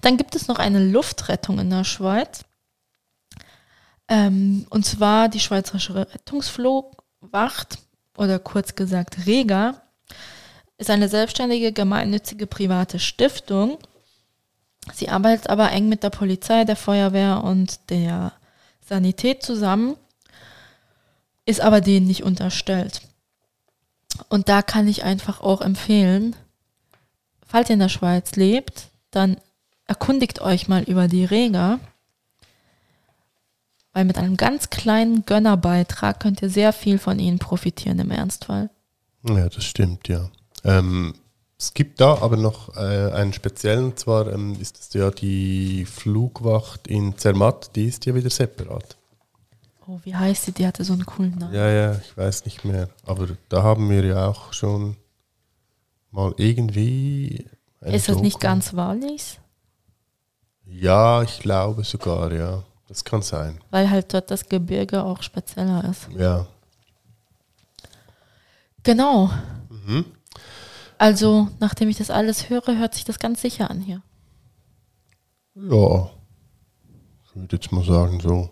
Dann gibt es noch eine Luftrettung in der Schweiz. Ähm, und zwar die Schweizerische Rettungsflugwacht oder kurz gesagt Rega ist eine selbstständige gemeinnützige private Stiftung. Sie arbeitet aber eng mit der Polizei, der Feuerwehr und der Sanität zusammen, ist aber denen nicht unterstellt. Und da kann ich einfach auch empfehlen, falls ihr in der Schweiz lebt, dann erkundigt euch mal über die Rega. Weil mit einem ganz kleinen Gönnerbeitrag könnt ihr sehr viel von ihnen profitieren im Ernstfall. Ja, das stimmt, ja. Ähm, es gibt da aber noch äh, einen speziellen, und zwar ähm, ist es ja die Flugwacht in Zermatt, die ist ja wieder separat. Oh, wie heißt sie? Die hatte so einen coolen Namen. Ja, ja, ich weiß nicht mehr. Aber da haben wir ja auch schon mal irgendwie. Ist das nicht ganz Wallis? Ja, ich glaube sogar, ja. das kann sein. weil halt dort das Gebirge auch spezieller ist. Ja. Genau. Mhm. Also, nachdem ich das alles höre, hört sich das ganz sicher an hier. Ja. Ich würde jetzt mal sagen, so.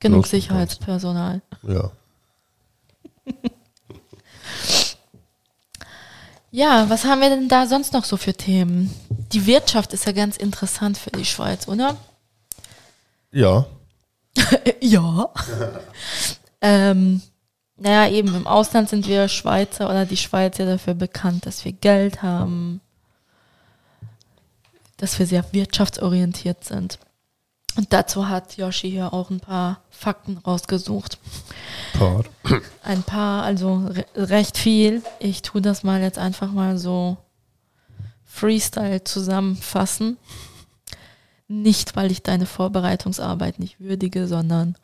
Genug Sicherheitspersonal. Ja. Ja, was haben wir denn da sonst noch so für Themen? Die Wirtschaft ist ja ganz interessant für die Schweiz, oder? Ja. ja. ähm, naja, eben im Ausland sind wir Schweizer oder die Schweiz ja dafür bekannt, dass wir Geld haben, dass wir sehr wirtschaftsorientiert sind. Und dazu hat Yoshi hier auch ein paar Fakten rausgesucht. Paar. Ein paar, also re recht viel. Ich tue das mal jetzt einfach mal so Freestyle zusammenfassen. Nicht, weil ich deine Vorbereitungsarbeit nicht würdige, sondern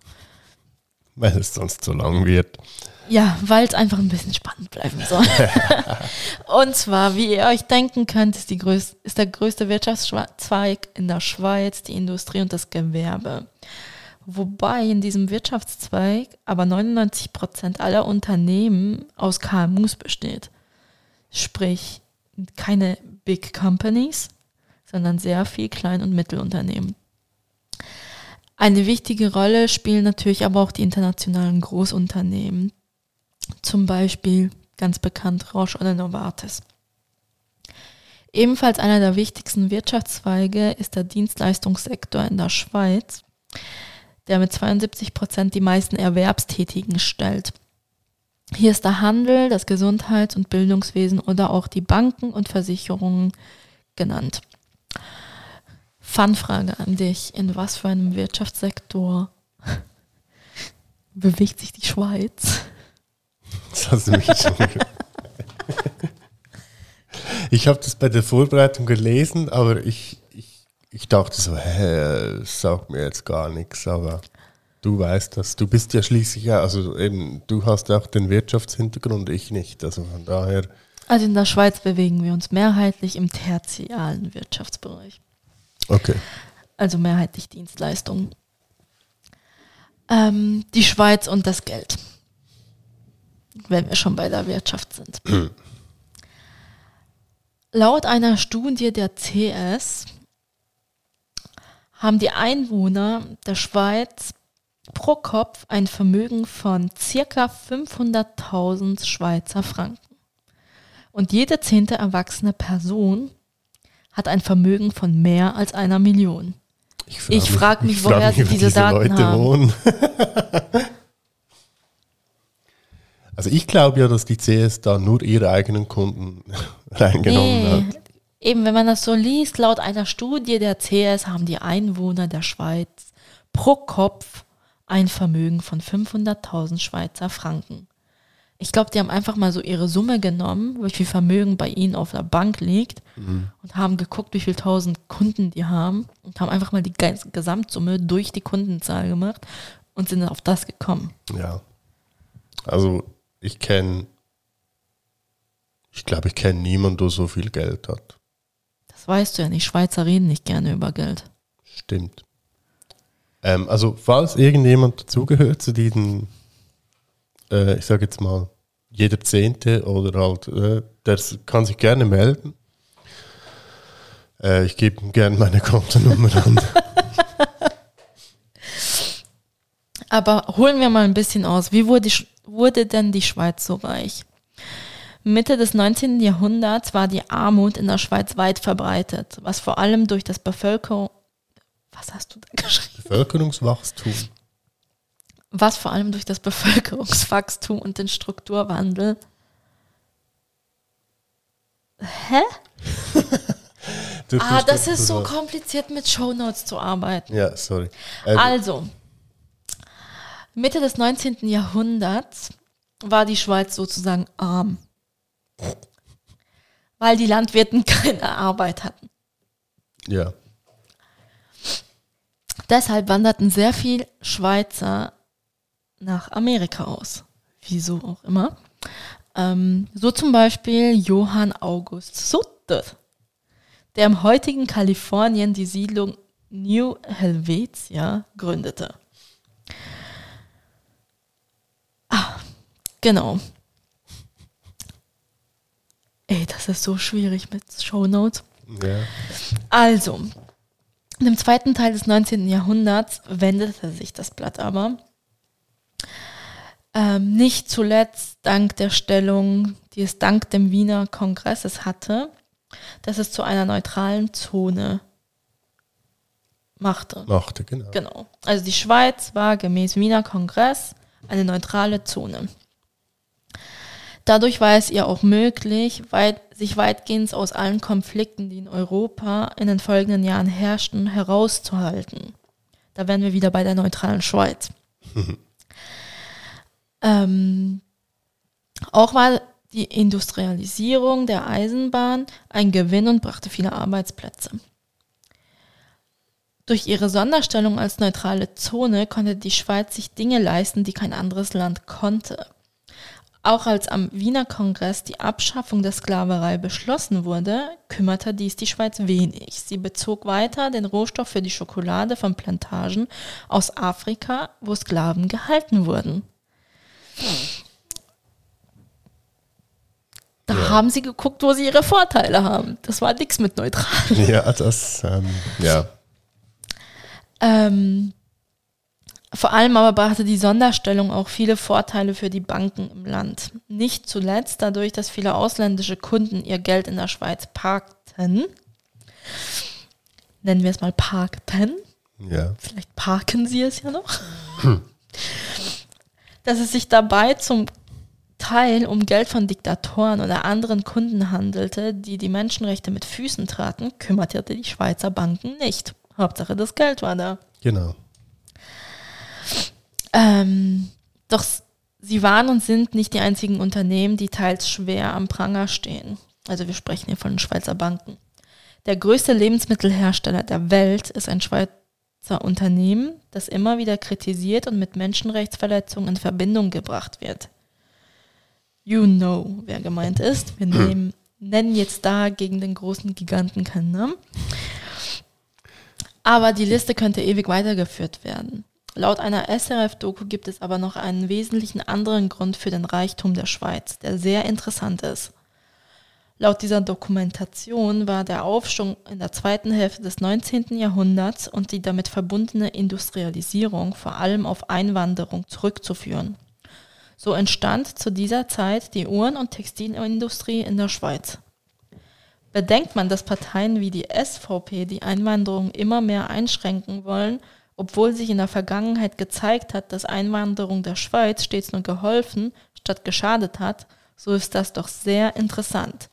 Weil es sonst zu lang wird. ja, weil es einfach ein bisschen spannend bleiben soll. Und zwar, wie ihr euch denken könnt, ist, die größ ist der größte Wirtschaftszweig in der Schweiz die Industrie und das Gewerbe. Wobei in diesem Wirtschaftszweig aber 99 Prozent aller Unternehmen aus KMUs besteht. Sprich, keine Big Companies, sondern sehr viel Klein- und Mittelunternehmen. Eine wichtige Rolle spielen natürlich aber auch die internationalen Großunternehmen. Zum Beispiel ganz bekannt Roche oder Novartis. Ebenfalls einer der wichtigsten Wirtschaftszweige ist der Dienstleistungssektor in der Schweiz, der mit 72 Prozent die meisten Erwerbstätigen stellt. Hier ist der Handel, das Gesundheits- und Bildungswesen oder auch die Banken und Versicherungen genannt. Fanfrage an dich. In was für einem Wirtschaftssektor bewegt sich die Schweiz? Das hast du mich schon Ich habe das bei der Vorbereitung gelesen, aber ich, ich, ich dachte so, hä, sagt mir jetzt gar nichts, aber du weißt das. Du bist ja schließlich, ja, also eben, du hast auch den Wirtschaftshintergrund, ich nicht. Also von daher, Also in der Schweiz bewegen wir uns mehrheitlich im tertialen Wirtschaftsbereich. Okay. Also mehrheitlich Dienstleistungen. Ähm, die Schweiz und das Geld. Wenn wir schon bei der Wirtschaft sind. Laut einer Studie der CS haben die Einwohner der Schweiz pro Kopf ein Vermögen von circa 500.000 Schweizer Franken. Und jede zehnte erwachsene Person hat ein Vermögen von mehr als einer Million. Ich frag mich, ich woher frag sie diese Daten haben. wohnen. also ich glaube ja, dass die CS da nur ihre eigenen Kunden reingenommen Nee, hat. eben wenn man das so liest, laut einer Studie der CS haben die Einwohner der Schweiz pro Kopf ein Vermögen von 500.000 Schweizer Franken. Ich glaube, die haben einfach mal so ihre Summe genommen, wie viel Vermögen bei ihnen auf der Bank liegt und haben geguckt, wie viel tausend Kunden die haben und haben einfach mal die ganze Gesamtsumme durch die Kundenzahl gemacht und sind auf das gekommen. Ja. Also ich kenne, ich glaube, ich kenne niemanden, der so viel Geld hat. Das weißt du ja nicht. Schweizer reden nicht gerne über Geld. Stimmt. Ähm, also falls irgendjemand dazugehört zu diesen, äh, ich sage jetzt mal, jeder Zehnte oder halt, äh, der kann sich gerne melden. Äh, ich gebe ihm gerne meine Kontonummer an. Aber holen wir mal ein bisschen aus. Wie wurde, wurde denn die Schweiz so reich? Mitte des 19. Jahrhunderts war die Armut in der Schweiz weit verbreitet, was vor allem durch das Bevölkerung was hast du da geschrieben? Bevölkerungswachstum. Was vor allem durch das Bevölkerungswachstum und den Strukturwandel. Hä? Ah, das ist so kompliziert mit Shownotes zu arbeiten. Ja, sorry. Ähm, Also, Mitte des 19. Jahrhunderts war die Schweiz sozusagen arm, weil die Landwirten keine Arbeit hatten. ja. Deshalb wanderten sehr viele Schweizer nach Amerika aus. Wieso auch immer. Ähm, so zum Beispiel Johann August Sutter, der im heutigen Kalifornien die Siedlung New Helvetia gründete. Ah, genau. Ey, das ist so schwierig mit Shownotes. Ja. Also, im zweiten Teil des 19. Jahrhunderts wendete sich das Blatt aber. Ähm, nicht zuletzt dank der Stellung, die es dank dem Wiener Kongresses hatte, dass es zu einer neutralen Zone machte. Machte, genau. Genau. Also die Schweiz war gemäß Wiener Kongress eine neutrale Zone. Dadurch war es ihr auch möglich, weit, sich weitgehend aus allen Konflikten, die in Europa in den folgenden Jahren herrschten, herauszuhalten. Da wären wir wieder bei der neutralen Schweiz. ähm, auch war die Industrialisierung der Eisenbahn ein Gewinn und brachte viele Arbeitsplätze. Durch ihre Sonderstellung als neutrale Zone konnte die Schweiz sich Dinge leisten, die kein anderes Land konnte. Auch als am Wiener Kongress die Abschaffung der Sklaverei beschlossen wurde, kümmerte dies die Schweiz wenig. Sie bezog weiter den Rohstoff für die Schokolade von Plantagen aus Afrika, wo Sklaven gehalten wurden. Da Ja. haben sie geguckt, wo sie ihre Vorteile haben. Das war nichts mit neutral. Ja, das, ähm, ja. Ähm, vor allem aber brachte die Sonderstellung auch viele Vorteile für die Banken im Land. Nicht zuletzt dadurch, dass viele ausländische Kunden ihr Geld in der Schweiz parkten. Nennen wir es mal parkten. Ja. Vielleicht parken sie es ja noch. Dass es sich dabei zum Teil um Geld von Diktatoren oder anderen Kunden handelte, die die Menschenrechte mit Füßen traten, kümmerte die Schweizer Banken nicht. Hauptsache das Geld war da. Genau. Ähm, doch sie waren und sind nicht die einzigen Unternehmen, die teils schwer am Pranger stehen. Also wir sprechen hier von den Schweizer Banken. Der größte Lebensmittelhersteller der Welt ist ein Schweizer Unternehmen, das immer wieder kritisiert und mit Menschenrechtsverletzungen in Verbindung gebracht wird. You know, wer gemeint ist. Wir nehmen, nennen jetzt da gegen den großen Giganten keinen Namen. Aber die Liste könnte ewig weitergeführt werden. Laut einer SRF-Doku gibt es aber noch einen wesentlichen anderen Grund für den Reichtum der Schweiz, der sehr interessant ist. Laut dieser Dokumentation war der Aufschwung in der zweiten Hälfte des 19. Jahrhunderts und die damit verbundene Industrialisierung vor allem auf Einwanderung zurückzuführen. So entstand zu dieser Zeit die Uhren- und Textilindustrie in der Schweiz. Bedenkt man, dass Parteien wie die SVP die Einwanderung immer mehr einschränken wollen, obwohl sich in der Vergangenheit gezeigt hat, dass Einwanderung der Schweiz stets nur geholfen statt geschadet hat, so ist das doch sehr interessant.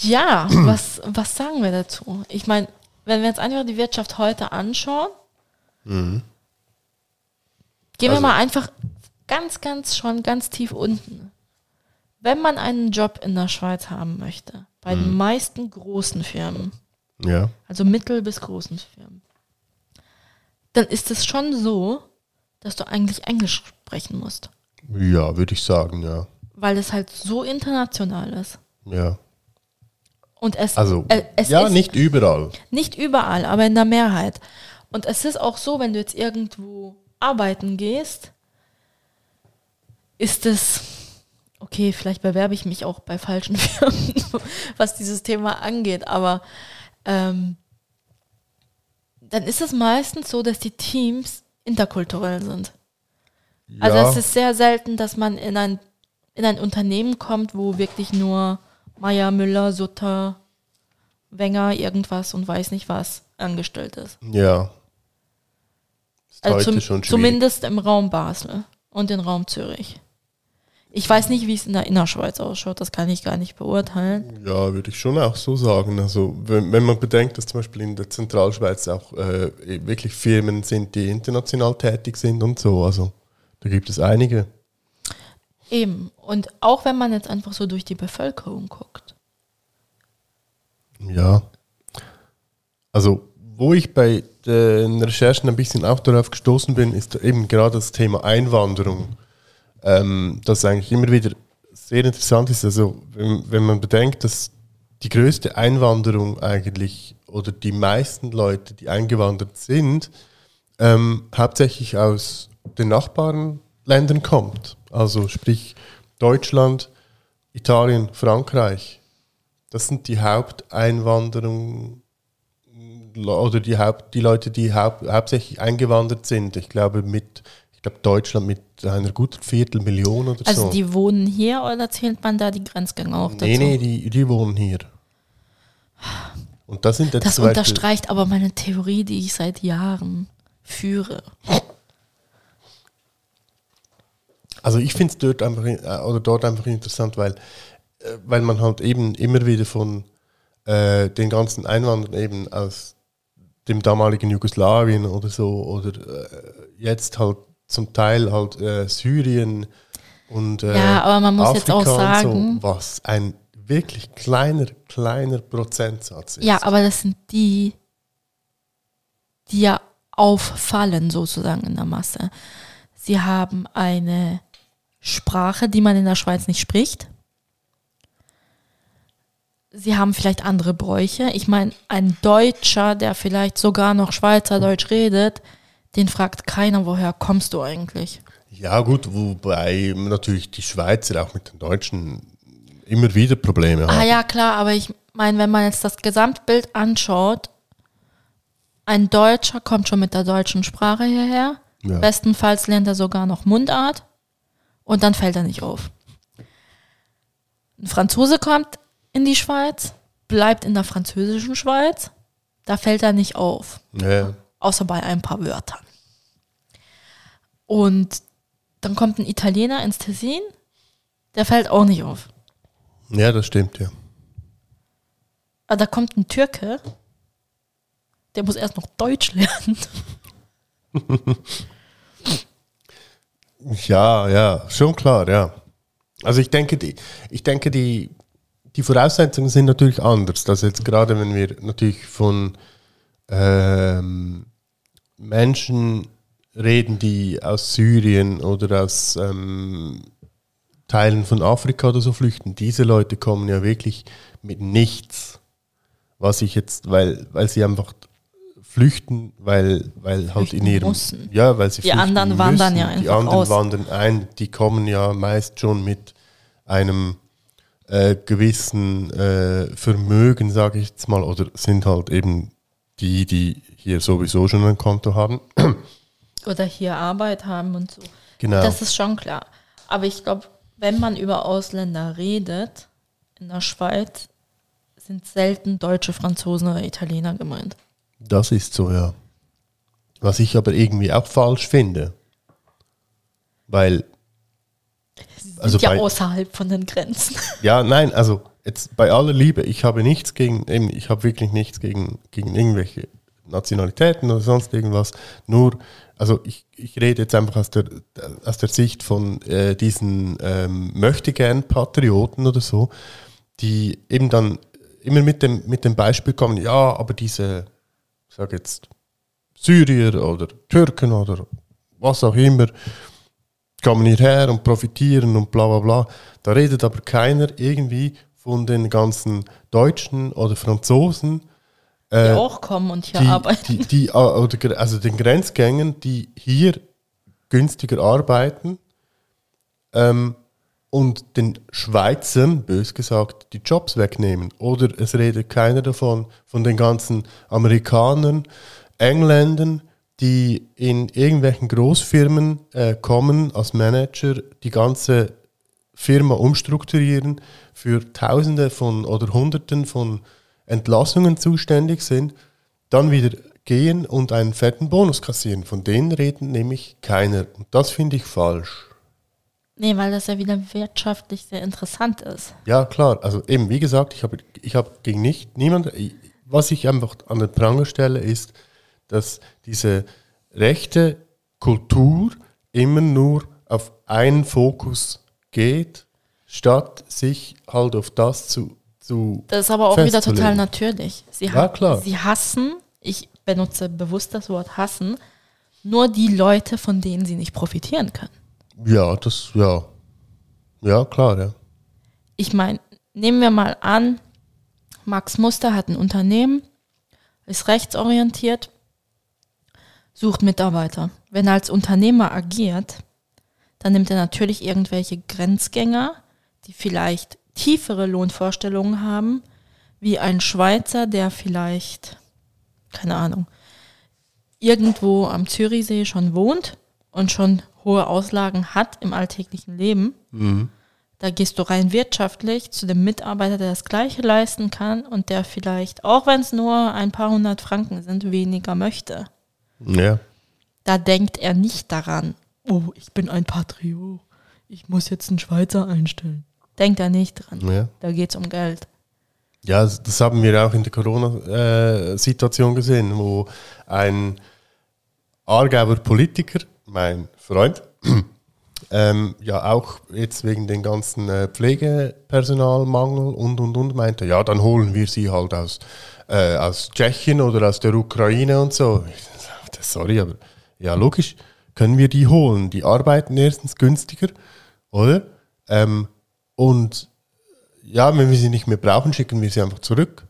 Ja, was, was sagen wir dazu? Ich meine, wenn wir jetzt einfach die Wirtschaft heute anschauen, gehen wir Also- mal einfach ganz, ganz schon ganz tief unten. Wenn man einen Job in der Schweiz haben möchte, bei den meisten großen Firmen, Ja. also mittel- bis großen Firmen, dann ist es schon so, dass du eigentlich Englisch sprechen musst, Ja, würde ich sagen, ja. weil es halt so international ist. Ja. Und es, Also, äh, es ja, ist nicht überall. Nicht überall, aber in der Mehrheit. Und es ist auch so, wenn du jetzt irgendwo arbeiten gehst, ist es, okay, vielleicht bewerbe ich mich auch bei falschen Firmen, was dieses Thema angeht, aber ähm, dann ist es meistens so, dass die Teams interkulturell sind. Also ja, es ist sehr selten, dass man in ein, in ein Unternehmen kommt, wo wirklich nur Meier, Müller, Sutter, Wenger, irgendwas und weiß nicht was angestellt ist. ja. Ist Also zum, schon schwierig. zumindest im Raum Basel und im Raum Zürich. Ich weiß nicht, wie es in der Innerschweiz ausschaut, das kann ich gar nicht beurteilen. Ja, würde ich schon auch so sagen. Also wenn, wenn man bedenkt, dass zum Beispiel in der Zentralschweiz auch äh, wirklich Firmen sind, die international tätig sind und so. Also da gibt es einige. Eben. Und auch wenn man jetzt einfach so durch die Bevölkerung guckt. Ja. Also wo ich bei den Recherchen ein bisschen auch darauf gestoßen bin, ist eben gerade das Thema Einwanderung. Ähm, das eigentlich immer wieder sehr interessant ist. Also wenn, wenn man bedenkt, dass die größte Einwanderung eigentlich oder die meisten Leute, die eingewandert sind, ähm, hauptsächlich aus den Nachbarländern kommt. Also sprich Deutschland, Italien, Frankreich. Das sind die Haupteinwanderung oder die, Haupt, die Leute, die haupt, hauptsächlich eingewandert sind. Ich glaube mit, ich glaube Deutschland mit einer guten Viertelmillion oder Also so. die wohnen hier oder zählt man da die Grenzgänger auch dazu? nee, nee, die, die wohnen hier. Und das sind jetzt das unterstreicht aber meine Theorie, die ich seit Jahren führe. Also ich finde es dort einfach in- äh, oder dort einfach interessant, weil, äh, weil man halt eben immer wieder von äh, den ganzen Einwanderern eben aus dem damaligen Jugoslawien oder so oder äh, jetzt halt zum Teil halt äh, Syrien und äh, Ja, aber man muss Afrika jetzt auch und sagen- so, was ein wirklich kleiner, kleiner Prozentsatz ist. Ja, aber das sind die, die ja auffallen sozusagen in der Masse. Sie haben eine Sprache, die man in der Schweiz nicht spricht. Sie haben vielleicht andere Bräuche. Ich meine, ein Deutscher, der vielleicht sogar noch Schweizerdeutsch redet, den fragt keiner, woher kommst du eigentlich? Ja, gut, wobei natürlich die Schweizer auch mit den Deutschen immer wieder Probleme haben. Ah ja, klar, aber ich meine, wenn man jetzt das Gesamtbild anschaut, ein Deutscher kommt schon mit der deutschen Sprache hierher. Ja. Bestenfalls lernt er sogar noch Mundart und dann fällt er nicht auf. Ein Franzose kommt in die Schweiz, bleibt in der französischen Schweiz, da fällt er nicht auf, Ja. außer bei ein paar Wörtern. Und dann kommt ein Italiener ins Tessin, der fällt auch nicht auf. ja, das stimmt, ja. Aber da kommt ein Türke, der muss erst noch Deutsch lernen. Ja, ja, schon klar, ja. Also ich denke, die, ich denke, die, die Voraussetzungen sind natürlich anders. Dass jetzt gerade, wenn wir natürlich von ähm, Menschen reden, die aus Syrien oder aus ähm, Teilen von Afrika oder so flüchten, diese Leute kommen ja wirklich mit nichts. Was ich jetzt, weil, weil sie einfach flüchten, weil, weil halt Flüchten in ihrem müssen. ja, weil sie Die flüchten anderen wandern ja Die einfach anderen aus. wandern ein, die kommen ja meist schon mit einem äh, gewissen äh, Vermögen, sage ich jetzt mal, oder sind halt eben die, die hier sowieso schon ein Konto haben. Oder hier Arbeit haben und so. Genau. Das ist schon klar. Aber ich glaube, wenn man über Ausländer redet, in der Schweiz sind selten Deutsche, Franzosen oder Italiener gemeint. Das ist so, ja. Was ich aber irgendwie auch falsch finde. Weil, also Sind ja bei, außerhalb von den Grenzen. ja, nein, also jetzt bei aller Liebe, ich habe nichts gegen, eben, ich habe wirklich nichts gegen, gegen irgendwelche Nationalitäten oder sonst irgendwas. Nur, also ich, ich rede jetzt einfach aus der, aus der Sicht von äh, diesen ähm, möchtegern Patrioten oder so, die eben dann immer mit dem, mit dem Beispiel kommen, ja, aber diese, ich sage jetzt, Syrier oder Türken oder was auch immer, kommen hierher und profitieren und bla bla bla. Da redet aber keiner irgendwie von den ganzen Deutschen oder Franzosen, Die äh, auch kommen und hier die, arbeiten. die, die, äh, oder, also den Grenzgängern, die hier günstiger arbeiten ähm, und den Schweizern, bös gesagt, die Jobs wegnehmen. Oder es redet keiner davon, von den ganzen Amerikanern, Engländern, die in irgendwelchen Großfirmen äh, kommen als Manager, die ganze Firma umstrukturieren, für Tausende von oder Hunderten von Entlassungen zuständig sind, dann wieder gehen und einen fetten Bonus kassieren. Von denen reden nämlich keiner. Und das finde ich falsch. Nee, weil das ja wieder wirtschaftlich sehr interessant ist. Ja, klar. Also eben, wie gesagt, ich habe ich hab gegen nicht niemand. Was ich einfach an den Pranger stelle, ist, dass diese rechte Kultur immer nur auf einen Fokus geht, statt sich halt auf das zu, zu Das ist aber auch wieder total natürlich. Sie, Ja, klar. sie hassen, ich benutze bewusst das Wort hassen, nur die Leute, von denen sie nicht profitieren können. Ja, das, ja. Ja, klar, ja. Ich meine, nehmen wir mal an, Max Muster hat ein Unternehmen, ist rechtsorientiert, sucht Mitarbeiter. Wenn er als Unternehmer agiert, dann nimmt er natürlich irgendwelche Grenzgänger, die vielleicht tiefere Lohnvorstellungen haben, wie ein Schweizer, der vielleicht, keine Ahnung, irgendwo am Zürichsee schon wohnt und schon hohe Auslagen hat im alltäglichen Leben. Mhm. Da gehst du rein wirtschaftlich zu dem Mitarbeiter, der das Gleiche leisten kann und der vielleicht, auch wenn es nur ein paar hundert Franken sind, weniger möchte. Ja. Da denkt er nicht daran, oh, ich bin ein Patriot, ich muss jetzt einen Schweizer einstellen. Denkt er nicht dran. Ja. Da geht es um Geld. Ja, das haben wir auch in der Corona-Situation gesehen, wo ein Aargauer Politiker, mein Freund, ähm, ja auch jetzt wegen den ganzen äh, Pflegepersonalmangel und und und meinte, ja, dann holen wir sie halt aus, äh, aus Tschechien oder aus der Ukraine und so. Sorry, aber ja, logisch, können wir die holen. Die arbeiten erstens günstiger, oder? Ähm, und ja, wenn wir sie nicht mehr brauchen, schicken wir sie einfach zurück.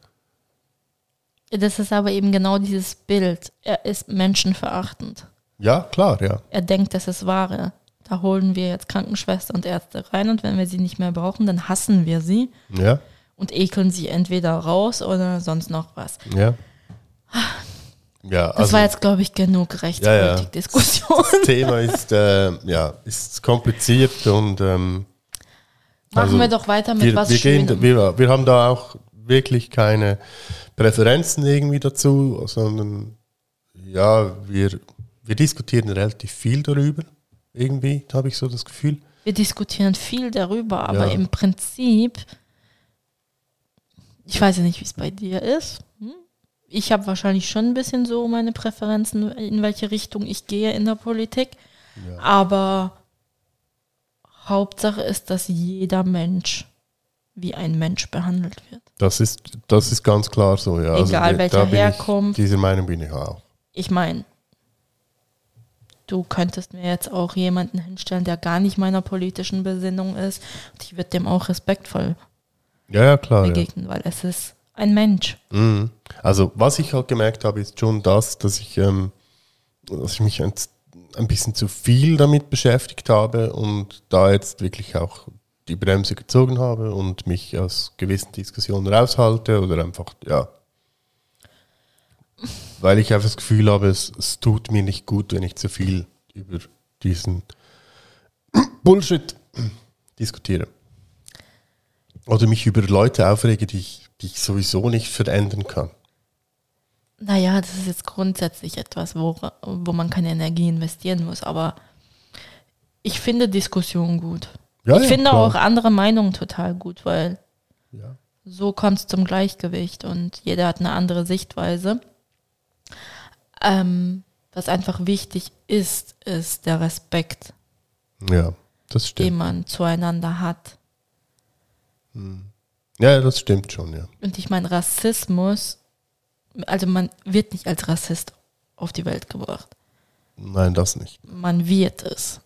Das ist aber eben genau dieses Bild. Er ist menschenverachtend. Ja, klar, ja. Er denkt, das ist Ware. Da holen wir jetzt Krankenschwestern und Ärzte rein und wenn wir sie nicht mehr brauchen, dann hassen wir sie Ja, und ekeln sie entweder raus oder sonst noch was. ja. Ja, Das also war jetzt, glaube ich, genug ja. Rechtspolitik-Diskussion. das Thema ist, äh, ja, ist kompliziert und ähm, Machen also wir doch weiter mit wir, was wir, gehen, Schönem. wir, wir haben da auch wirklich keine Präferenzen irgendwie dazu, sondern ja, wir, wir diskutieren relativ viel darüber, irgendwie, habe ich so das Gefühl. Wir diskutieren viel darüber, aber Ja. im Prinzip, ich weiß ja nicht, wie es bei dir ist. Hm? Ich habe wahrscheinlich schon ein bisschen so meine Präferenzen, in welche Richtung ich gehe in der Politik. Ja. Aber Hauptsache ist, dass jeder Mensch wie ein Mensch behandelt wird. Das ist, das ist ganz klar so, ja. Egal da welcher Herkunft. Ich, dieser Meinung bin ich auch. Ich meine, du könntest mir jetzt auch jemanden hinstellen, der gar nicht meiner politischen Besinnung ist. Und ich würde dem auch respektvoll Ja, ja, klar. Ja. begegnen, weil es ist ein Mensch. Mhm. Also was ich halt gemerkt habe, ist schon das, dass ich, ähm, dass ich mich ein, ein bisschen zu viel damit beschäftigt habe und da jetzt wirklich auch die Bremse gezogen habe und mich aus gewissen Diskussionen raushalte oder einfach, ja, weil ich einfach das Gefühl habe, es, es tut mir nicht gut, wenn ich zu viel über diesen Bullshit diskutiere. Oder mich über Leute aufrege, die ich, die ich sowieso nicht verändern kann. Naja, das ist jetzt grundsätzlich etwas, wo, wo man keine Energie investieren muss, aber ich finde Diskussionen gut. Ja, ich ja, finde klar. auch andere Meinungen total gut, weil Ja. so kommt es zum Gleichgewicht und jeder hat eine andere Sichtweise. Ähm, was einfach wichtig ist, ist der Respekt, Ja, das den stimmt. man zueinander hat. Ja, das stimmt schon, ja. Und ich meine, Rassismus, also man wird nicht als Rassist auf die Welt gebracht. Nein, das nicht. Man wird es.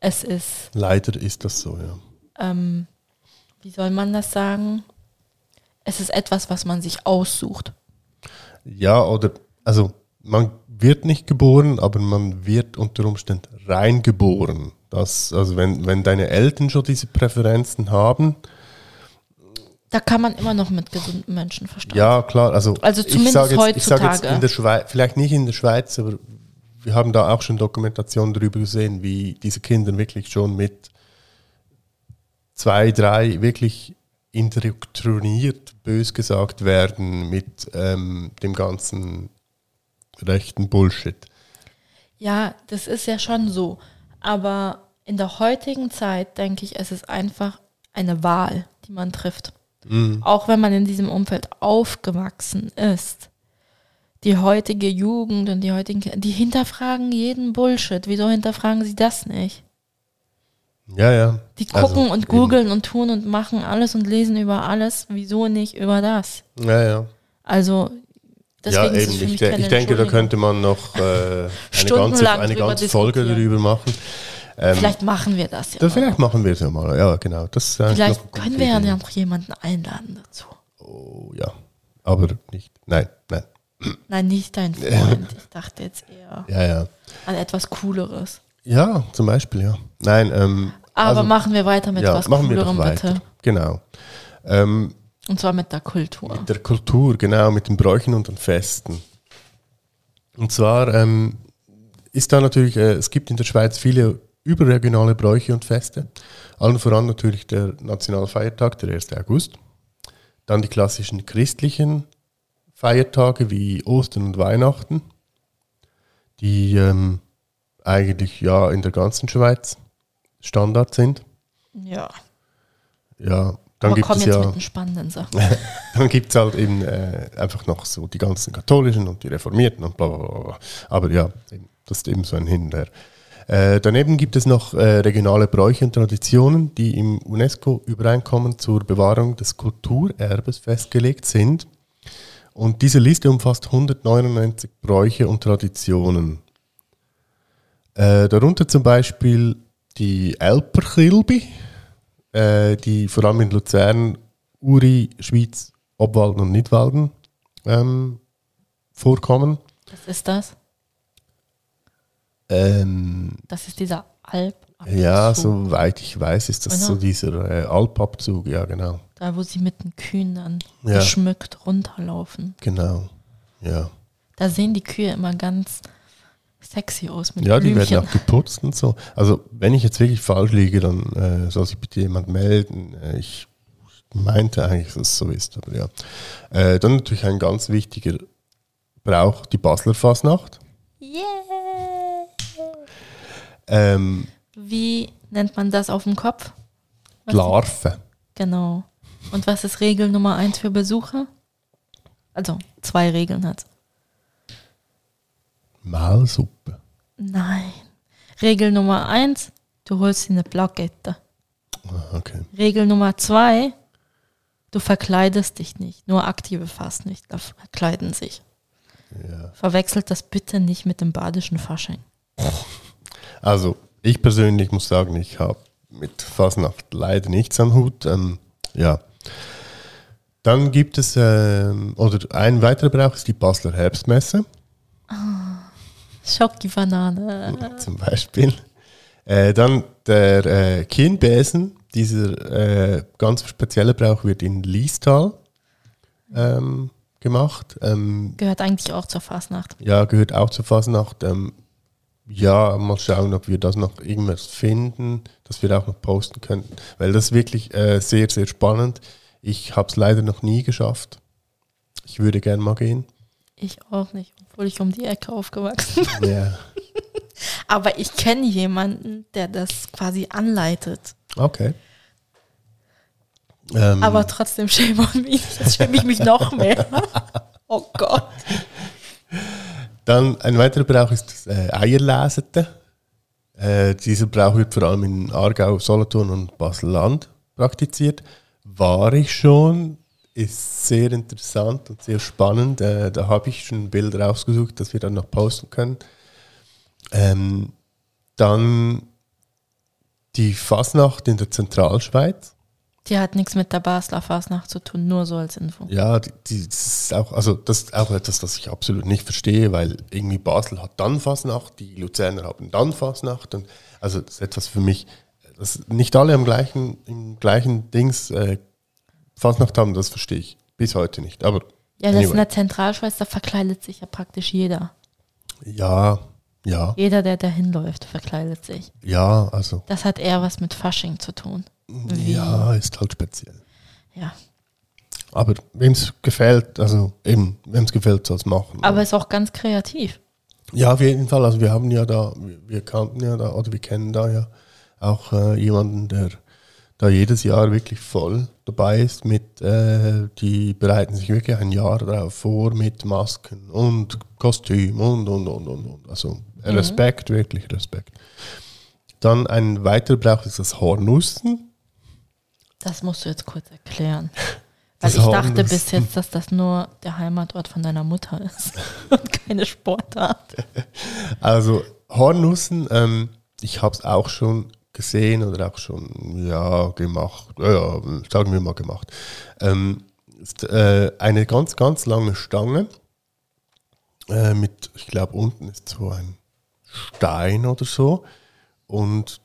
Es ist, Leider ist das so, ja. ähm, wie soll man das sagen? Es ist etwas, was man sich aussucht. Ja, oder, also, man wird nicht geboren, aber man wird unter Umständen reingeboren. Das, also, wenn, wenn deine Eltern schon diese Präferenzen haben, Da kann man immer noch mit gesundem Menschenverstand. ja, klar, also, Also ich zumindest sage jetzt, ich sage jetzt heutzutage. in der Schweiz, vielleicht nicht in der Schweiz, aber wir haben da auch schon Dokumentationen darüber gesehen, wie diese Kinder wirklich schon mit zwei, drei wirklich indoktriniert, bös gesagt werden mit ähm, dem ganzen rechten Bullshit. Ja, das ist ja schon so. Aber in der heutigen Zeit denke ich, es ist einfach eine Wahl, die man trifft. Auch wenn man in diesem Umfeld aufgewachsen ist. Die heutige Jugend und die heutigen, die hinterfragen jeden Bullshit. Wieso hinterfragen sie das nicht? Ja, ja. Die Also, gucken und eben. googeln und tun und machen alles und lesen über alles. Wieso nicht über das? Ja, ja. Also, deswegen ja, eben. Ich, de ich denke, da könnte man noch äh, eine ganze, eine ganze Folge darüber machen. Ähm, Vielleicht machen wir das ja. noch. vielleicht machen wir es ja mal. Ja, genau. Das Vielleicht können wir ja noch jemanden einladen dazu. Oh, ja, aber nicht. Nein, nein. Nein, nicht dein Freund. Ich dachte jetzt eher Ja, ja. an etwas Cooleres. Ja, zum Beispiel, ja. Nein, ähm, Aber also, machen wir weiter mit ja, was machen wir Coolerem, weiter. bitte. Genau. Ähm, Und zwar mit der Kultur. mit der Kultur, genau, mit den Bräuchen und den Festen. Und zwar ähm, ist da natürlich, äh, es gibt in der Schweiz viele überregionale Bräuche und Feste. Allen voran natürlich der Nationalfeiertag, der 1. August. Dann die klassischen christlichen Feiertage wie Ostern und Weihnachten, die ähm, eigentlich ja in der ganzen Schweiz Standard sind. Ja. Ja, dann Aber gibt komm es jetzt ja. mit den spannenden Sachen. Dann gibt es halt eben äh, einfach noch so die ganzen Katholischen und die Reformierten und bla bla bla. Aber ja, das ist eben so ein Hin und Her. Äh, daneben gibt es noch äh, regionale Bräuche und Traditionen, die im UNESCO-Übereinkommen zur Bewahrung des Kulturerbes festgelegt sind. Und diese Liste umfasst 199 Bräuche und Traditionen. Äh, darunter zum Beispiel die Elperchilbi, äh, die vor allem in Luzern, Uri, Schweiz, Obwalden und Nidwalden ähm, vorkommen. Was ist das? Ähm, Das ist dieser Alp. ja, soweit ich weiß, ist das Genau. so dieser äh, Alpabzug, ja genau. Da, wo sie mit den Kühen dann Ja. geschmückt runterlaufen. Genau. Ja, Da sehen die Kühe immer ganz sexy aus mit ja die Blümchen. werden auch geputzt und so. Also, wenn ich jetzt wirklich falsch liege, dann äh, soll sich bitte jemand melden. Äh, ich meinte eigentlich, dass es so ist, aber ja. Äh, dann natürlich ein ganz wichtiger Brauch, die Basler Fasnacht. Yeah. Ähm, Wie nennt man das auf dem Kopf? Was- Larve. Genau. Und was ist Regel Nummer eins für Besucher? Also, zwei Regeln hat Mahlsuppe. Nein. Regel Nummer eins, du holst dir eine Plakette. Ah, Okay. Regel Nummer zwei, du verkleidest dich nicht. Nur aktive Fastnichtler verkleiden sich. Ja. Verwechselt das bitte nicht mit dem badischen Fasching. Also, ich persönlich muss sagen, ich habe mit Fasnacht leider nichts am Hut. Ähm, ja. Dann gibt es, ähm, oder ein weiterer Brauch ist die Basler Herbstmesse, Schocki-Banane. zum Beispiel. Äh, dann der äh, Kienbesen, dieser äh, ganz spezielle Brauch wird in Liestal ähm, gemacht. Ähm, Gehört eigentlich auch zur Fastnacht. Ja, gehört auch zur Fasnacht. Ähm, ja, mal schauen, ob wir das noch irgendwas finden, dass wir auch noch posten könnten. Weil das ist wirklich äh, sehr, sehr spannend. Ich habe es leider noch nie geschafft. Ich würde gern mal gehen. Ich auch nicht, ich um die Ecke aufgewachsen bin. Ja. Aber ich kenne jemanden, der das quasi anleitet. Okay. Ähm, Aber trotzdem shame on me. Jetzt schäme ich mich noch mehr. Oh Gott. Dann ein weiterer Brauch ist das äh. Äh, dieser Brauch wird vor allem in Aargau, Solothurn und Basel-Land praktiziert. War ich schon, ist sehr interessant und sehr spannend. Äh, da habe ich schon Bilder rausgesucht, dass wir dann noch posten können. Ähm, dann die Fasnacht in der Zentralschweiz. Die hat nichts mit der Basler Fastnacht zu tun, nur so als Info. Ja, die, die, das ist auch, also das ist auch etwas, das ich absolut nicht verstehe, weil irgendwie Basel hat dann Fasnacht, die Luzerner haben dann Fasnacht und also das ist etwas für mich, dass nicht alle am gleichen, im gleichen Dings äh, Fasnacht haben, das verstehe ich bis heute nicht. Aber Ja, das anyway. in der Zentralschweiz, da verkleidet sich ja praktisch jeder. ja, ja, Jeder, der da hinläuft, verkleidet sich. ja, also Das hat eher was mit Fasching zu tun. Wie- ja, ist halt speziell. Ja. Aber wem es gefällt, also eben, wem es gefällt, soll es machen. Aber ist auch ganz kreativ. Ja, auf jeden Fall. Also wir haben ja da, wir, wir kannten ja da, oder wir kennen da ja auch äh, jemanden, der da jedes Jahr wirklich voll dabei ist mit, äh, die bereiten sich wirklich ein Jahr darauf vor mit Masken und Kostüm und, und, und, und, und. Also Respekt, wirklich Respekt. Dann ein weiterer Brauch ist das Hornussen. Das musst du jetzt kurz erklären. Das Weil ich dachte Hornus. bis jetzt, dass das nur der Heimatort von deiner Mutter ist und keine Sportart. Also Hornussen, ähm, ich habe es auch schon gesehen oder auch schon ja gemacht, ja, sagen wir mal gemacht. Ähm, ist äh, eine ganz ganz lange Stange äh, mit, ich glaube, unten ist so ein Stein oder so und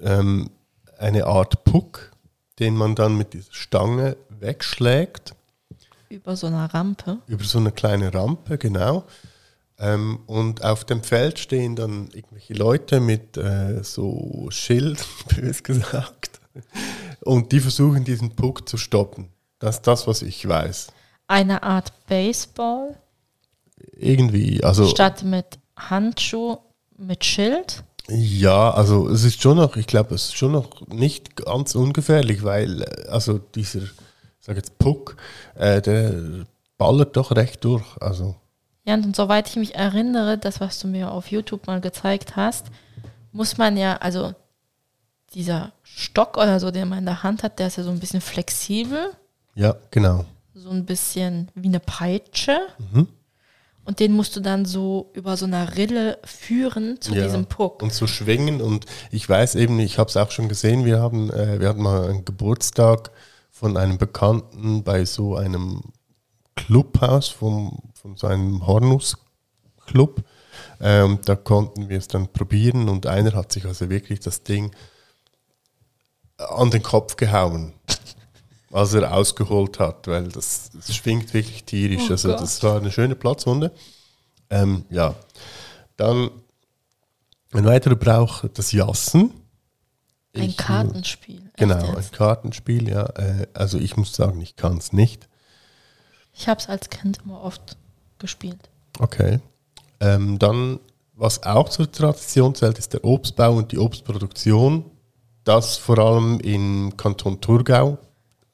ähm, eine Art Puck, den man dann mit dieser Stange wegschlägt. Über so eine Rampe. Über so eine kleine Rampe, genau. Ähm, und auf dem Feld stehen dann irgendwelche Leute mit äh, so Schild, bös gesagt. Und die versuchen diesen Puck zu stoppen. Das ist das, was ich weiß. Eine Art Baseball. Irgendwie, also. Statt mit Handschuh, mit Schild. Ja, also es ist schon noch, ich glaube, es ist schon noch nicht ganz ungefährlich, weil äh, also dieser, ich sage jetzt Puck, äh, der ballert doch recht durch. Also. Ja, und soweit ich mich erinnere, das, was du mir auf YouTube mal gezeigt hast, muss man ja, also dieser Stock oder so, den man in der Hand hat, der ist ja so ein bisschen flexibel. Ja, genau. So ein bisschen wie eine Peitsche. Mhm. Und den musst du dann so über so eine Rille führen zu ja, diesem Puck. Und so schwingen. Und ich weiß eben, ich habe es auch schon gesehen, wir haben, äh, wir hatten mal einen Geburtstag von einem Bekannten bei so einem Clubhaus vom, von so einem Hornus-Club. Ähm, da konnten wir es dann probieren und einer hat sich also wirklich das Ding an den Kopf gehauen als er ausgeholt hat, weil das, das schwingt wirklich tierisch. Oh also Gott. das war eine schöne Platzwunde. Ähm, ja, dann ein weiterer Brauch, das Jassen. Ein ich, Kartenspiel. Genau, ein Kartenspiel, ja. Äh, also ich muss sagen, ich kann es nicht. Ich habe es als Kind immer oft gespielt. Okay. Ähm, dann, was auch zur Tradition zählt, ist der Obstbau und die Obstproduktion. Das vor allem im Kanton Thurgau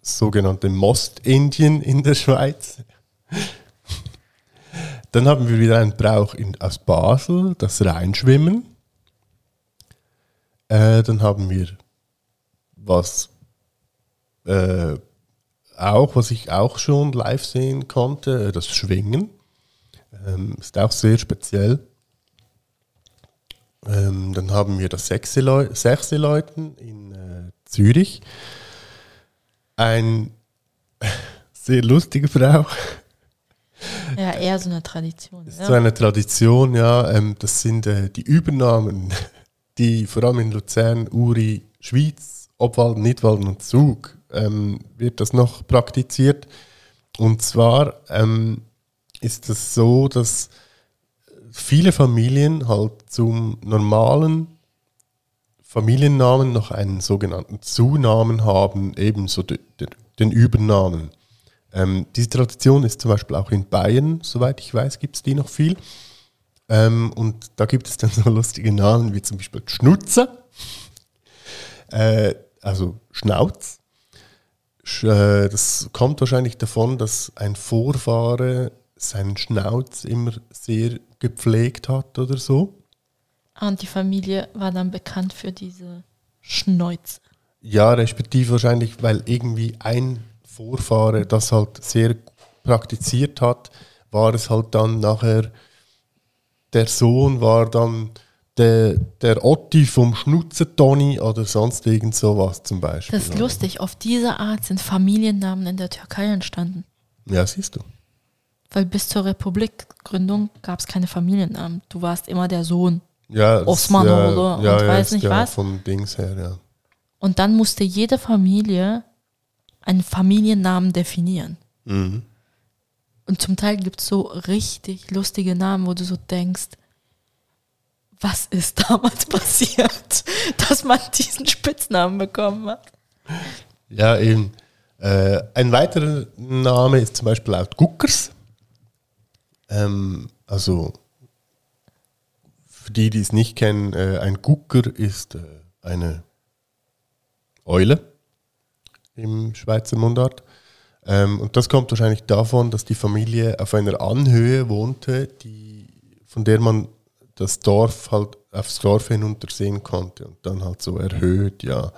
sogenannte Most-Indien in der Schweiz. Dann haben wir wieder einen Brauch in, aus Basel, das Reinschwimmen. Äh, dann haben wir was äh, auch, was ich auch schon live sehen konnte, äh, das Schwingen. Ähm, ist auch sehr speziell. Ähm, dann haben wir das Sechseleuten in äh, Zürich ein sehr lustige Frau. Ja, eher so eine Tradition. Ist ja. so eine Tradition, ja. Ähm, das sind äh, die Übernahmen, die vor allem in Luzern, Uri, Schweiz, Obwalden, Nidwalden und Zug ähm, wird das noch praktiziert. Und zwar ähm, ist es so, dass viele Familien halt zum normalen Familiennamen noch einen sogenannten Zunamen haben, ebenso de, de, den Übernamen. Ähm, diese Tradition ist zum Beispiel auch in Bayern, soweit ich weiß, gibt es die noch viel. Ähm, und da gibt es dann so lustige Namen wie zum Beispiel Schnutzer, äh, also Schnauz. Sch, äh, das kommt wahrscheinlich davon, dass ein Vorfahre seinen Schnauz immer sehr gepflegt hat oder so. Und die Familie war dann bekannt für diese Schnäuze. Ja, respektive wahrscheinlich, weil irgendwie ein Vorfahre das halt sehr praktiziert hat, war es halt dann nachher, der Sohn war dann der, der Otti vom Schnutzentoni oder sonst irgend sowas zum Beispiel. Das ist lustig, auf diese Art sind Familiennamen in der Türkei entstanden. Ja, siehst du. Weil bis zur Republikgründung gab es keine Familiennamen. Du warst immer der Sohn ja, Osman ja, oder ja, und ja, weiß nicht ja, was. Vom Dings her, ja. Und dann musste jede Familie einen Familiennamen definieren. Mhm. Und zum Teil gibt es so richtig lustige Namen, wo du so denkst, was ist damals passiert, dass man diesen Spitznamen bekommen hat? Ja, eben. Äh, ein weiterer Name ist zum Beispiel laut Guckers. Ähm, also für die, die es nicht kennen, äh, ein Gucker ist äh, eine Eule im Schweizer Mundart. Ähm, und das kommt wahrscheinlich davon, dass die Familie auf einer Anhöhe wohnte, die, von der man das Dorf halt aufs Dorf hinunter sehen konnte und dann halt so erhöht, ja.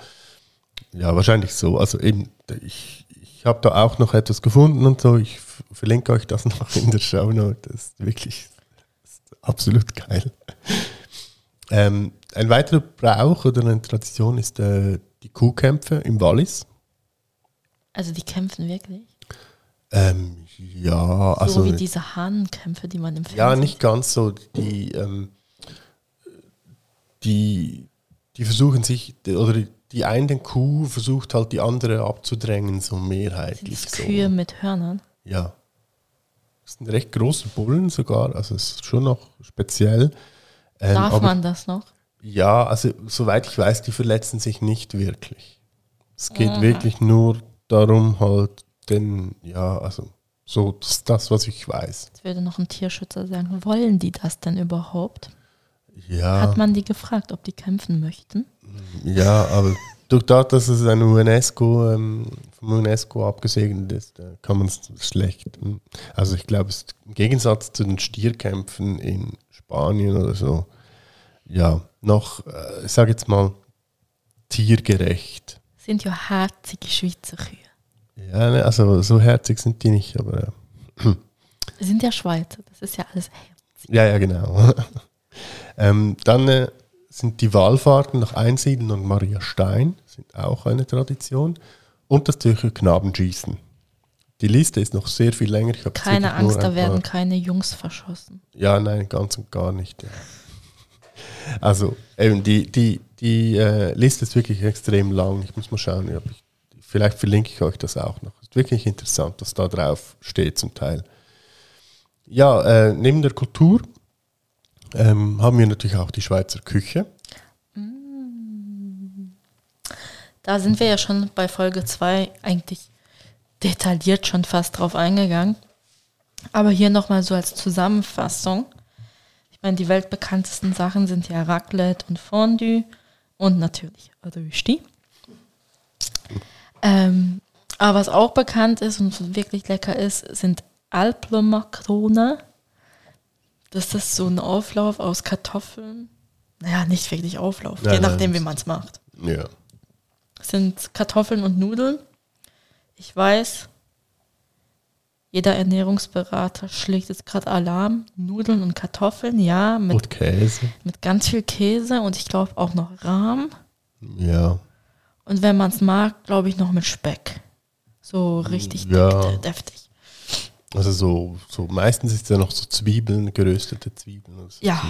Ja, wahrscheinlich so. Also eben, ich, ich habe da auch noch etwas gefunden und so. Ich verlinke euch das noch in der Show Note. Das ist wirklich absolut geil. Ähm, ein weiterer Brauch oder eine Tradition ist äh, die Kuhkämpfe im Wallis. Also die kämpfen wirklich? Ähm, ja, also. so wie diese Hahnenkämpfe, die man im Fernsehen Ja, nicht ganz so. Die, ähm, die, die versuchen sich, oder die, die eine Kuh versucht halt die andere abzudrängen, so Sind mehrheitlich. das So. Kühe mit Hörnern. Ja. Das sind recht große Bullen sogar, also es ist schon noch speziell. Ähm, Darf man das noch? Ja, also soweit ich weiß, die verletzen sich nicht wirklich. Es geht Aha. wirklich nur darum, halt, den, ja, also so das, ist das was ich weiß. Jetzt würde noch ein Tierschützer sagen, wollen die das denn überhaupt? Ja. Hat man die gefragt, ob die kämpfen möchten? Ja, aber durch das, dass es ein UNESCO, ähm, vom UNESCO abgesegnet ist, äh, kann man es schlecht. hm. Also ich glaube, es ist im Gegensatz zu den Stierkämpfen in Spanien oder so, ja, noch, äh, ich sage jetzt mal, tiergerecht. Sind ja herzige Schweizer Kühe. Ja, ne, also so herzig sind die nicht, aber ja. Sind ja Schweizer, das ist ja alles herzig. Ja, ja, genau. ähm, dann äh, sind die Wallfahrten nach Einsiedeln und Maria Stein, sind auch eine Tradition. Und das Zürcher Knabenschießen. Die Liste ist noch sehr viel länger. Keine Angst, da werden keine Jungs verschossen. Ja, nein, ganz und gar nicht. Ja. Also, eben, die, die, die äh, Liste ist wirklich extrem lang. Ich muss mal schauen, ob ich, vielleicht verlinke ich euch das auch noch. Ist wirklich interessant, was da drauf steht zum Teil. Ja, äh, neben der Kultur ähm, haben wir natürlich auch die Schweizer Küche. Da sind wir ja schon bei Folge 2 eigentlich detailliert schon fast drauf eingegangen. Aber hier nochmal so als Zusammenfassung. Ich meine, die weltbekanntesten Sachen sind ja Raclette und Fondue und natürlich Rösti. Ähm, aber was auch bekannt ist und wirklich lecker ist, sind Alplo-Makrone. Das ist so ein Auflauf aus Kartoffeln. Naja, nicht wirklich Auflauf, Nein, je nein, nachdem, wie das- man es macht Ja. sind Kartoffeln und Nudeln. Ich weiß, jeder Ernährungsberater schlägt jetzt gerade Alarm. Nudeln und Kartoffeln, ja, mit, Und Käse. mit ganz viel Käse und ich glaube auch noch Rahm. Ja. Und wenn man es mag, glaube ich noch mit Speck. So richtig Ja. def- deftig. Also so, so meistens ist ja noch so Zwiebeln, geröstete Zwiebeln. Das Ja.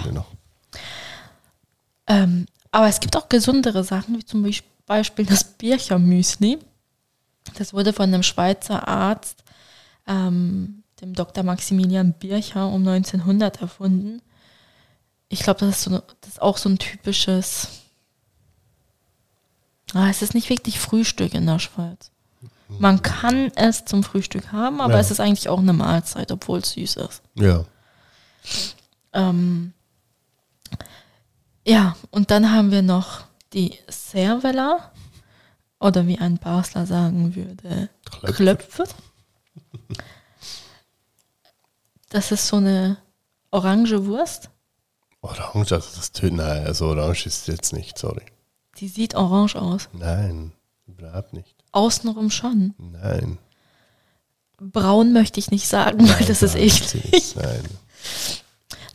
Ähm, aber es gibt auch gesundere Sachen, wie zum Beispiel das Birchermüsli. Das wurde von einem Schweizer Arzt, ähm, dem Dr. Maximilian Bircher, um 1900 erfunden. Ich glaube, das, ist so, das ist auch so ein typisches. Ah, es ist nicht wirklich Frühstück in der Schweiz. Man kann es zum Frühstück haben, aber Ja. es ist eigentlich auch eine Mahlzeit, obwohl es süß ist. Ja. Ähm, ja, und dann haben wir noch die Servela oder wie ein Basler sagen würde, Klöpfer. Klöpfe. Das ist so eine orange Wurst. Orange, also das tönt, nein, also orange ist es jetzt nicht, sorry. Die sieht orange aus. Nein, überhaupt nicht. Außenrum schon. Nein. Braun möchte ich nicht sagen, weil das ist Nein, eklig. nicht. Nein,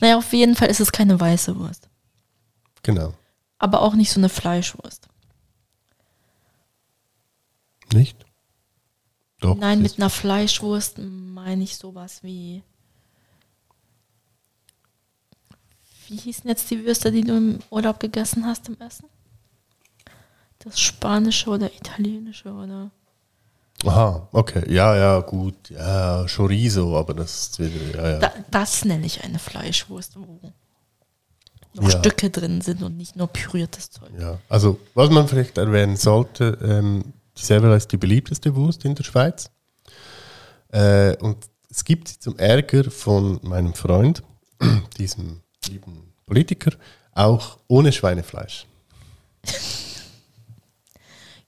Naja, auf jeden Fall ist es keine weiße Wurst. genau. Aber auch nicht so eine Fleischwurst. Nicht? Doch. Nein, mit einer Fleischwurst meine ich sowas wie. Wie hießen jetzt die Würste, die du im Urlaub gegessen hast im Essen? Das spanische oder italienische oder. Aha, okay. Ja, ja, gut. Ja, Chorizo, aber das ist wieder, ja, ja. Da, das nenne ich eine Fleischwurst, wo noch Ja. Stücke drin sind und nicht nur püriertes Zeug. ja. Also, was man vielleicht erwähnen sollte, ähm, die Servela ist die beliebteste Wurst in der Schweiz. Äh, und es gibt sie zum Ärger von meinem Freund, diesem lieben Politiker, auch ohne Schweinefleisch.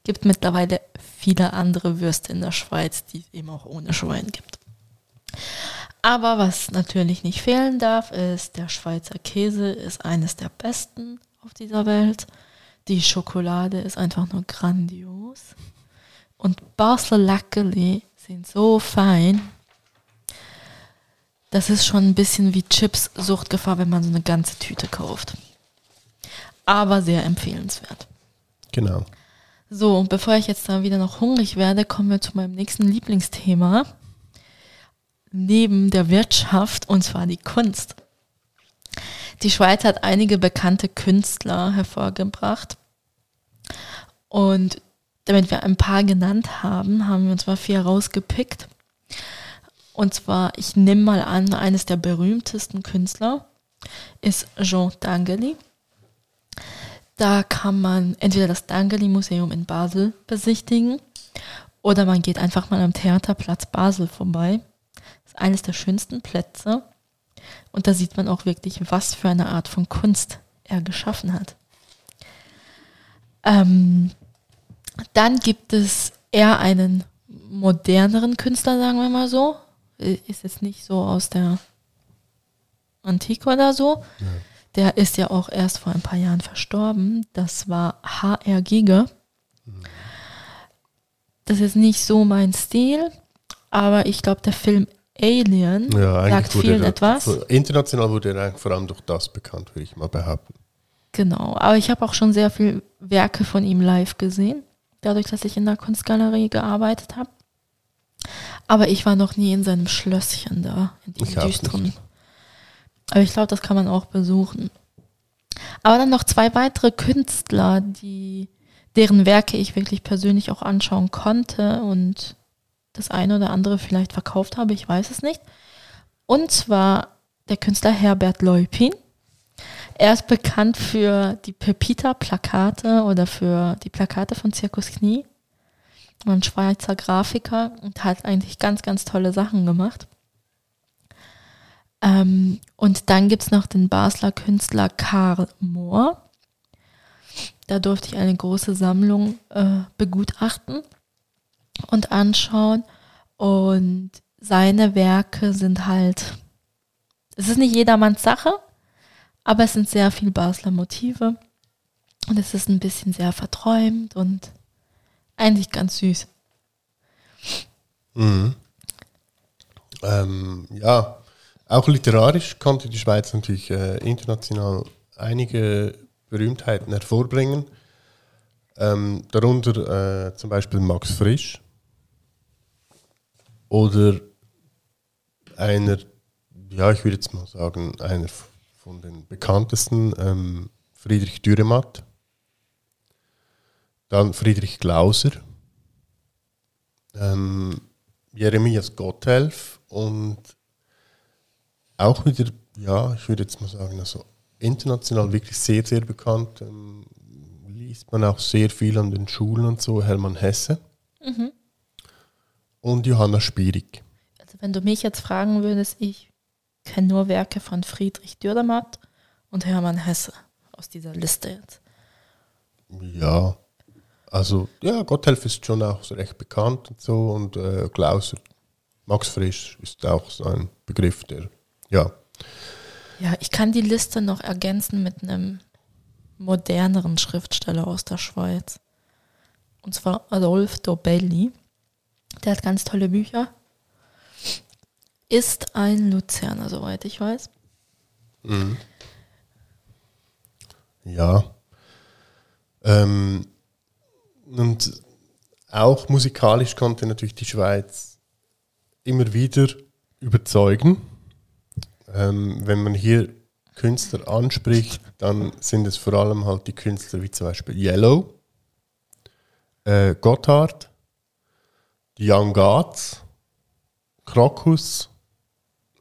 Gibt mittlerweile viele andere Würste in der Schweiz, die es eben auch ohne Schwein gibt. Aber was natürlich nicht fehlen darf, ist der Schweizer Käse ist eines der besten auf dieser Welt. Die Schokolade ist einfach nur grandios. Und Basler Lackeli sind so fein. Das ist schon ein bisschen wie Chips Suchtgefahr, wenn man so eine ganze Tüte kauft. Aber sehr empfehlenswert. Genau. So, bevor ich jetzt da wieder noch hungrig werde, kommen wir zu meinem nächsten Lieblingsthema. neben der Wirtschaft, und zwar die Kunst. Die Schweiz hat einige bekannte Künstler hervorgebracht. Und damit wir ein paar genannt haben, haben wir uns mal vier rausgepickt. Und zwar, ich nehme mal an, eines der berühmtesten Künstler ist Jean Dangeli. Da kann man entweder das Dangeli Museum in Basel besichtigen oder man geht einfach mal am Theaterplatz Basel vorbei. Das ist eines der schönsten Plätze. Und da sieht man auch wirklich, was für eine Art von Kunst er geschaffen hat. Ähm, dann gibt es eher einen moderneren Künstler, sagen wir mal so. Ist jetzt nicht so aus der Antike oder so. Ja. Der ist ja auch erst vor ein paar Jahren verstorben. Das war H.R. Giger. Das ist nicht so mein Stil, aber ich glaube, der Film Alien ja, sagt vielen der, etwas. International wurde er vor allem durch das bekannt, würde ich mal behaupten. Genau, aber ich habe auch schon sehr viele Werke von ihm live gesehen, dadurch, dass ich in der Kunstgalerie gearbeitet habe. Aber ich war noch nie in seinem Schlösschen da, in diesem düsteren. Aber ich glaube, das kann man auch besuchen. Aber dann noch zwei weitere Künstler, die, deren Werke ich wirklich persönlich auch anschauen konnte und das eine oder andere vielleicht verkauft habe, ich weiß es nicht. Und zwar der Künstler Herbert Leupin. Er ist bekannt für die Pepita-Plakate oder für die Plakate von Zirkus Knie. Ein Schweizer Grafiker und hat eigentlich ganz, ganz tolle Sachen gemacht. Ähm, und dann gibt es noch den Basler Künstler Karl Mohr. Da durfte ich eine große Sammlung äh, begutachten und anschauen. Und seine Werke sind halt, es ist nicht jedermanns Sache, aber es sind sehr viele Basler Motive. Und es ist ein bisschen sehr verträumt und eigentlich ganz süß. Mhm. Ähm, ja, auch literarisch konnte die Schweiz natürlich äh, international einige Berühmtheiten hervorbringen. Ähm, darunter äh, zum Beispiel Max Frisch oder einer, ja, ich würde jetzt mal sagen, einer von den bekanntesten, ähm, Friedrich Dürrematt. Dann Friedrich Glauser, ähm, Jeremias Gotthelf und auch wieder, ja, ich würde jetzt mal sagen, also international wirklich sehr, sehr bekannt. Ähm, liest man auch sehr viel an den Schulen und so, Hermann Hesse. Mhm. Und Johanna Spierig. Also wenn du mich jetzt fragen würdest, ich kenne nur Werke von Friedrich Dürrematt und Hermann Hesse aus dieser Liste jetzt. Ja, also ja, Gotthelf ist schon auch recht bekannt und so und äh, Klauser, Max Frisch ist auch so ein Begriff, der ja. Ja, ich kann die Liste noch ergänzen mit einem moderneren Schriftsteller aus der Schweiz. Und zwar Adolf Dobelli. Der hat ganz tolle Bücher. Ist ein Luzerner, soweit ich weiß. Mhm. Ja. Ähm, und auch musikalisch konnte natürlich die Schweiz immer wieder überzeugen. Ähm, wenn man hier Künstler anspricht, dann sind es vor allem halt die Künstler wie zum Beispiel Yellow, äh, Gotthard, die Young Gods, Krokus,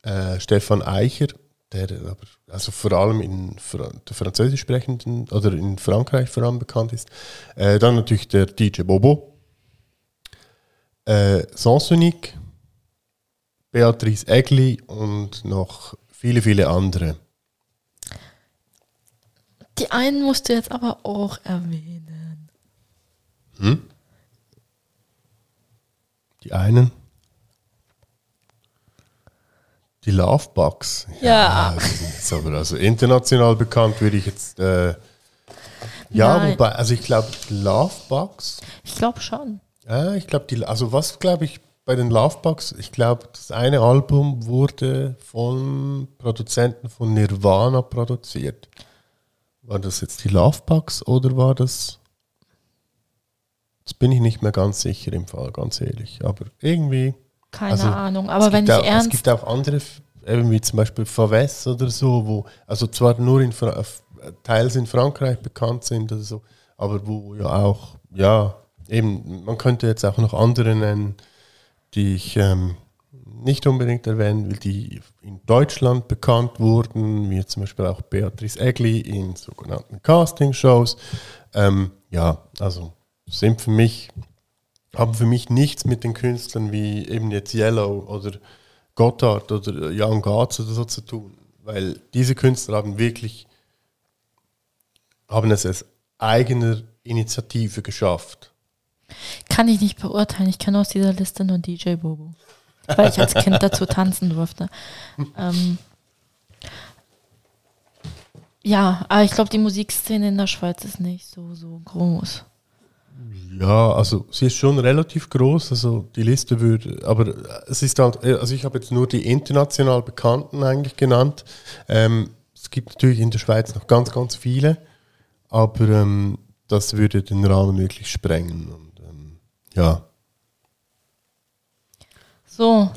äh, Stefan Eicher, der aber also vor allem in der französisch sprechenden oder in Frankreich vor allem bekannt ist. Äh, dann natürlich der DJ Bobo, äh, Sansonic, Beatrice Egli und noch viele, viele andere. Die einen musst du jetzt aber auch erwähnen. Hm? Die einen? Die Lovebugs. Ja. ja aber also international bekannt würde ich jetzt. Äh, ja, Nein. wobei, also ich glaube, Lovebugs. Ich glaube schon. Ja, ich glaube, die, also was glaube ich bei den Lovebugs, ich glaube, das eine Album wurde von Produzenten von Nirvana produziert. War das jetzt die Lovebugs oder war das. Das bin ich nicht mehr ganz sicher im Fall, ganz ehrlich. Aber irgendwie. Keine Also, Ahnung. Aber es wenn ich auch, ernst. Es gibt auch andere, eben wie zum Beispiel Faves oder so, wo, also zwar nur in f- teils in Frankreich bekannt sind oder so, aber wo ja auch, ja, eben, man könnte jetzt auch noch andere nennen, die ich ähm, nicht unbedingt erwähnen will, die in Deutschland bekannt wurden, wie zum Beispiel auch Beatrice Egli in sogenannten Castingshows. Ähm, ja, also sind für mich haben für mich nichts mit den Künstlern wie eben jetzt Yellow oder Gotthard oder Jan Gatz oder so zu tun, weil diese Künstler haben wirklich haben es als eigener Initiative geschafft. Kann ich nicht beurteilen. Ich kenne aus dieser Liste nur DJ Bobo. Weil ich als Kind dazu tanzen durfte. Ähm, ja, aber ich glaube, die Musikszene in der Schweiz ist nicht so, so groß. Ja, also sie ist schon relativ groß, also die Liste würde, aber es ist halt, also ich habe jetzt nur die international Bekannten eigentlich genannt. Ähm, es gibt natürlich in der Schweiz noch ganz, ganz viele, aber ähm, das würde den Rahmen wirklich sprengen. Ja, So,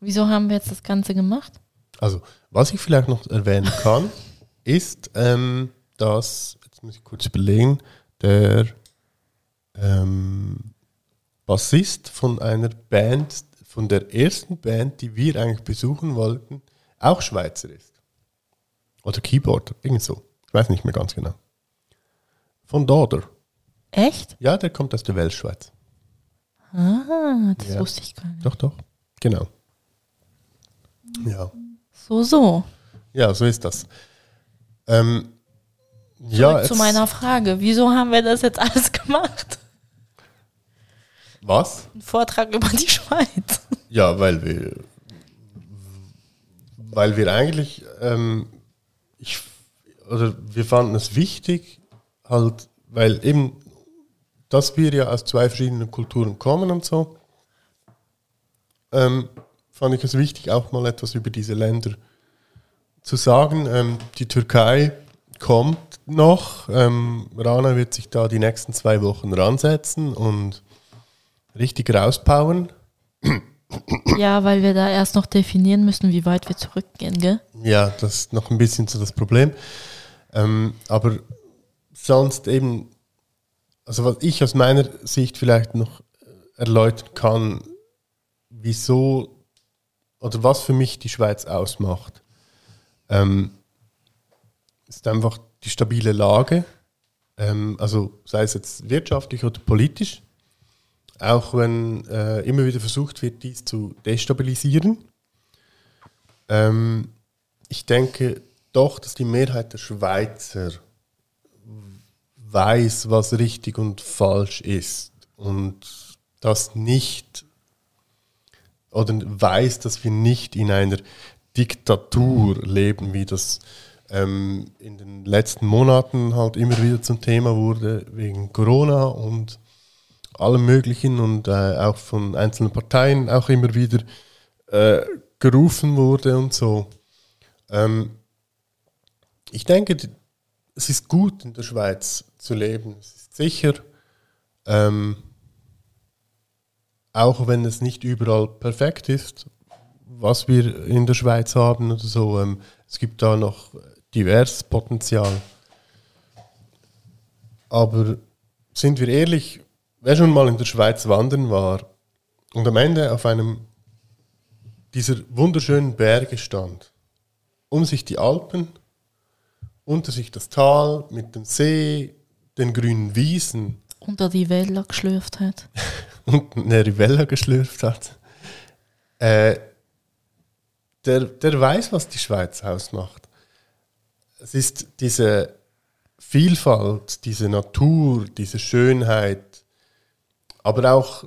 wieso haben wir jetzt das Ganze gemacht? also was ich vielleicht noch erwähnen kann, ist, ähm, dass, jetzt muss ich kurz überlegen, der ähm, Bassist von einer Band, von der ersten Band, die wir eigentlich besuchen wollten, auch Schweizer ist. Oder Keyboarder, irgend so. Ich weiß nicht mehr ganz genau. Von Doder. Echt? Ja, der kommt aus der Weltschweiz. Ah, das Ja. wusste ich gar nicht. Doch, doch. Genau. Ja. So, so. Ja, so ist das. Ähm, Zurück ja, zu meiner Frage. Wieso haben wir das jetzt alles gemacht? Was? Ein Vortrag über die Schweiz. Ja, weil wir, weil wir eigentlich, ähm, ich, oder wir fanden es wichtig, halt, weil eben, dass wir ja aus zwei verschiedenen Kulturen kommen und so, ähm, fand ich es wichtig, auch mal etwas über diese Länder zu sagen. Ähm, die Türkei kommt noch. Ähm, Rana wird sich da die nächsten zwei Wochen ransetzen und richtig rauspowern. Ja, weil wir da erst noch definieren müssen, wie weit wir zurückgehen, gell? Ja, das ist noch ein bisschen so das Problem. Ähm, aber sonst eben, also was ich aus meiner Sicht vielleicht noch erläutern kann, wieso oder was für mich die Schweiz ausmacht, ähm, ist einfach die stabile Lage, ähm, also sei es jetzt wirtschaftlich oder politisch, auch wenn äh, immer wieder versucht wird, dies zu destabilisieren. Ähm, ich denke doch, dass die Mehrheit der Schweizer weiß, was richtig und falsch ist und das nicht oder weiß, dass wir nicht in einer Diktatur leben, wie das ähm, in den letzten Monaten halt immer wieder zum Thema wurde, wegen Corona und allem Möglichen und äh, auch von einzelnen Parteien auch immer wieder äh, gerufen wurde und so. Ähm, ich denke, es ist gut in der Schweiz zu leben. Es ist sicher, ähm, auch wenn es nicht überall perfekt ist, was wir in der Schweiz haben oder so. Ähm, es gibt da noch diverses Potenzial. Aber sind wir ehrlich, wer schon mal in der Schweiz wandern war und am Ende auf einem dieser wunderschönen Berge stand, um sich die Alpen, unter sich das Tal mit dem See, den grünen Wiesen Unter die Wälder geschlürft hat. und eine Rivella geschlürft hat, äh, der, der weiß, was die Schweiz ausmacht. Es ist diese Vielfalt, diese Natur, diese Schönheit, aber auch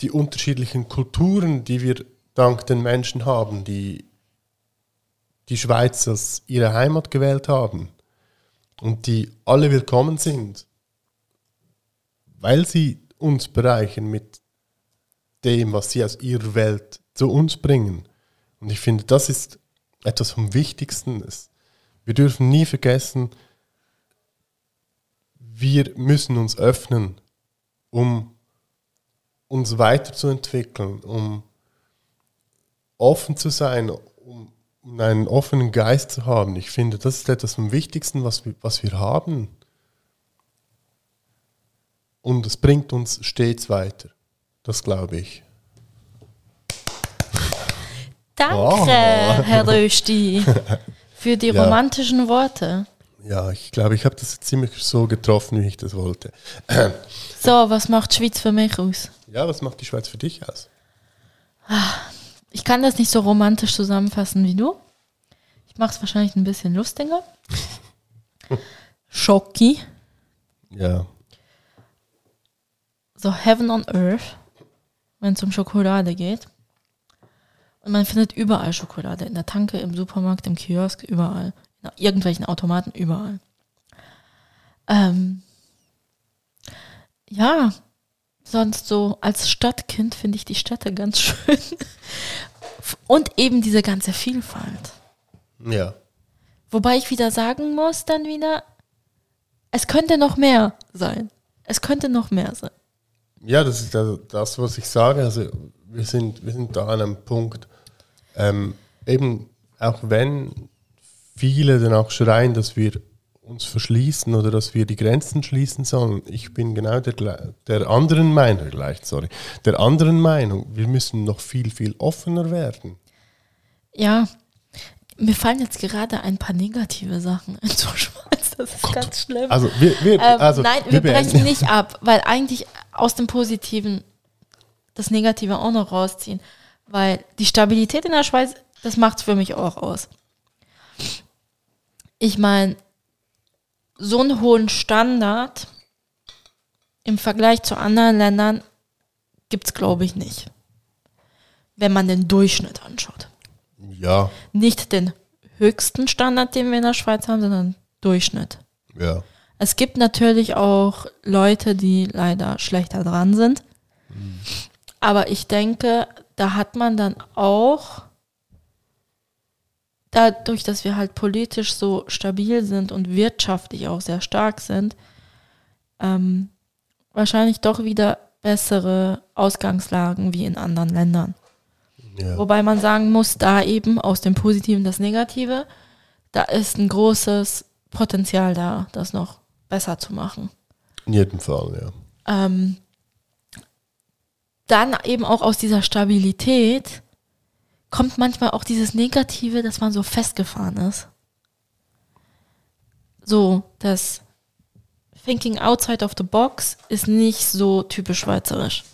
die unterschiedlichen Kulturen, die wir dank den Menschen haben, die die Schweiz als ihre Heimat gewählt haben und die alle willkommen sind, weil sie uns bereichern mit dem, was sie aus ihrer Welt zu uns bringen. Und ich finde, das ist etwas vom Wichtigsten. Wir dürfen nie vergessen, wir müssen uns öffnen, um uns weiterzuentwickeln, um offen zu sein, einen offenen Geist zu haben. Ich finde, das ist etwas vom Wichtigsten, was wir, was wir haben. Und es bringt uns stets weiter. Das glaube ich. Danke, Oh. Herr Rösti, für die Ja. romantischen Worte. Ja, ich glaube, ich habe das ziemlich so getroffen, wie ich das wollte. So, was macht die Schweiz für mich aus? Ja, was macht die Schweiz für dich aus? Ich kann das nicht so romantisch zusammenfassen wie du. Ich mache es wahrscheinlich ein bisschen lustiger. Schocki, Ja, so Heaven on Earth, wenn es um Schokolade geht. Und man findet überall Schokolade. In der Tanke, im Supermarkt, im Kiosk, überall. In irgendwelchen Automaten, überall. Ähm, ja, sonst so als Stadtkind finde ich die Städte ganz schön. Und eben diese ganze Vielfalt. ja. Wobei ich wieder sagen muss, dann wieder, es könnte noch mehr sein. Es könnte noch mehr sein. Ja, das ist also das, was ich sage. Also wir sind, wir sind da an einem Punkt, ähm, eben auch wenn viele dann auch schreien, dass wir uns verschließen oder dass wir die Grenzen schließen sollen. Ich bin genau der, der anderen Meinung, gleich, sorry, der anderen Meinung. Wir müssen noch viel, viel offener werden. Ja, mir fallen jetzt gerade ein paar negative Sachen in zur Schweiz. Das ist ganz schlimm. Also wir, wir, Ähm, also, nein, wir beenden- brechen nicht ab, weil eigentlich aus dem Positiven das Negative auch noch rausziehen. Weil die Stabilität in der Schweiz, das macht es für mich auch aus. Ich meine, so einen hohen Standard im Vergleich zu anderen Ländern gibt es, glaube ich, nicht. Wenn man den Durchschnitt anschaut. Ja, Nicht den höchsten Standard, den wir in der Schweiz haben, sondern Durchschnitt. ja. Es gibt natürlich auch Leute, die leider schlechter dran sind. Aber ich denke, da hat man dann auch, dadurch, dass wir halt politisch so stabil sind und wirtschaftlich auch sehr stark sind, ähm, wahrscheinlich doch wieder bessere Ausgangslagen wie in anderen Ländern. ja. Wobei man sagen muss, da eben aus dem Positiven das Negative, da ist ein großes Potenzial da, das noch besser zu machen. In jedem Fall, ja. Ähm, dann eben auch aus dieser Stabilität kommt manchmal auch dieses Negative, dass man so festgefahren ist. So, das Thinking outside of the box ist nicht so typisch schweizerisch.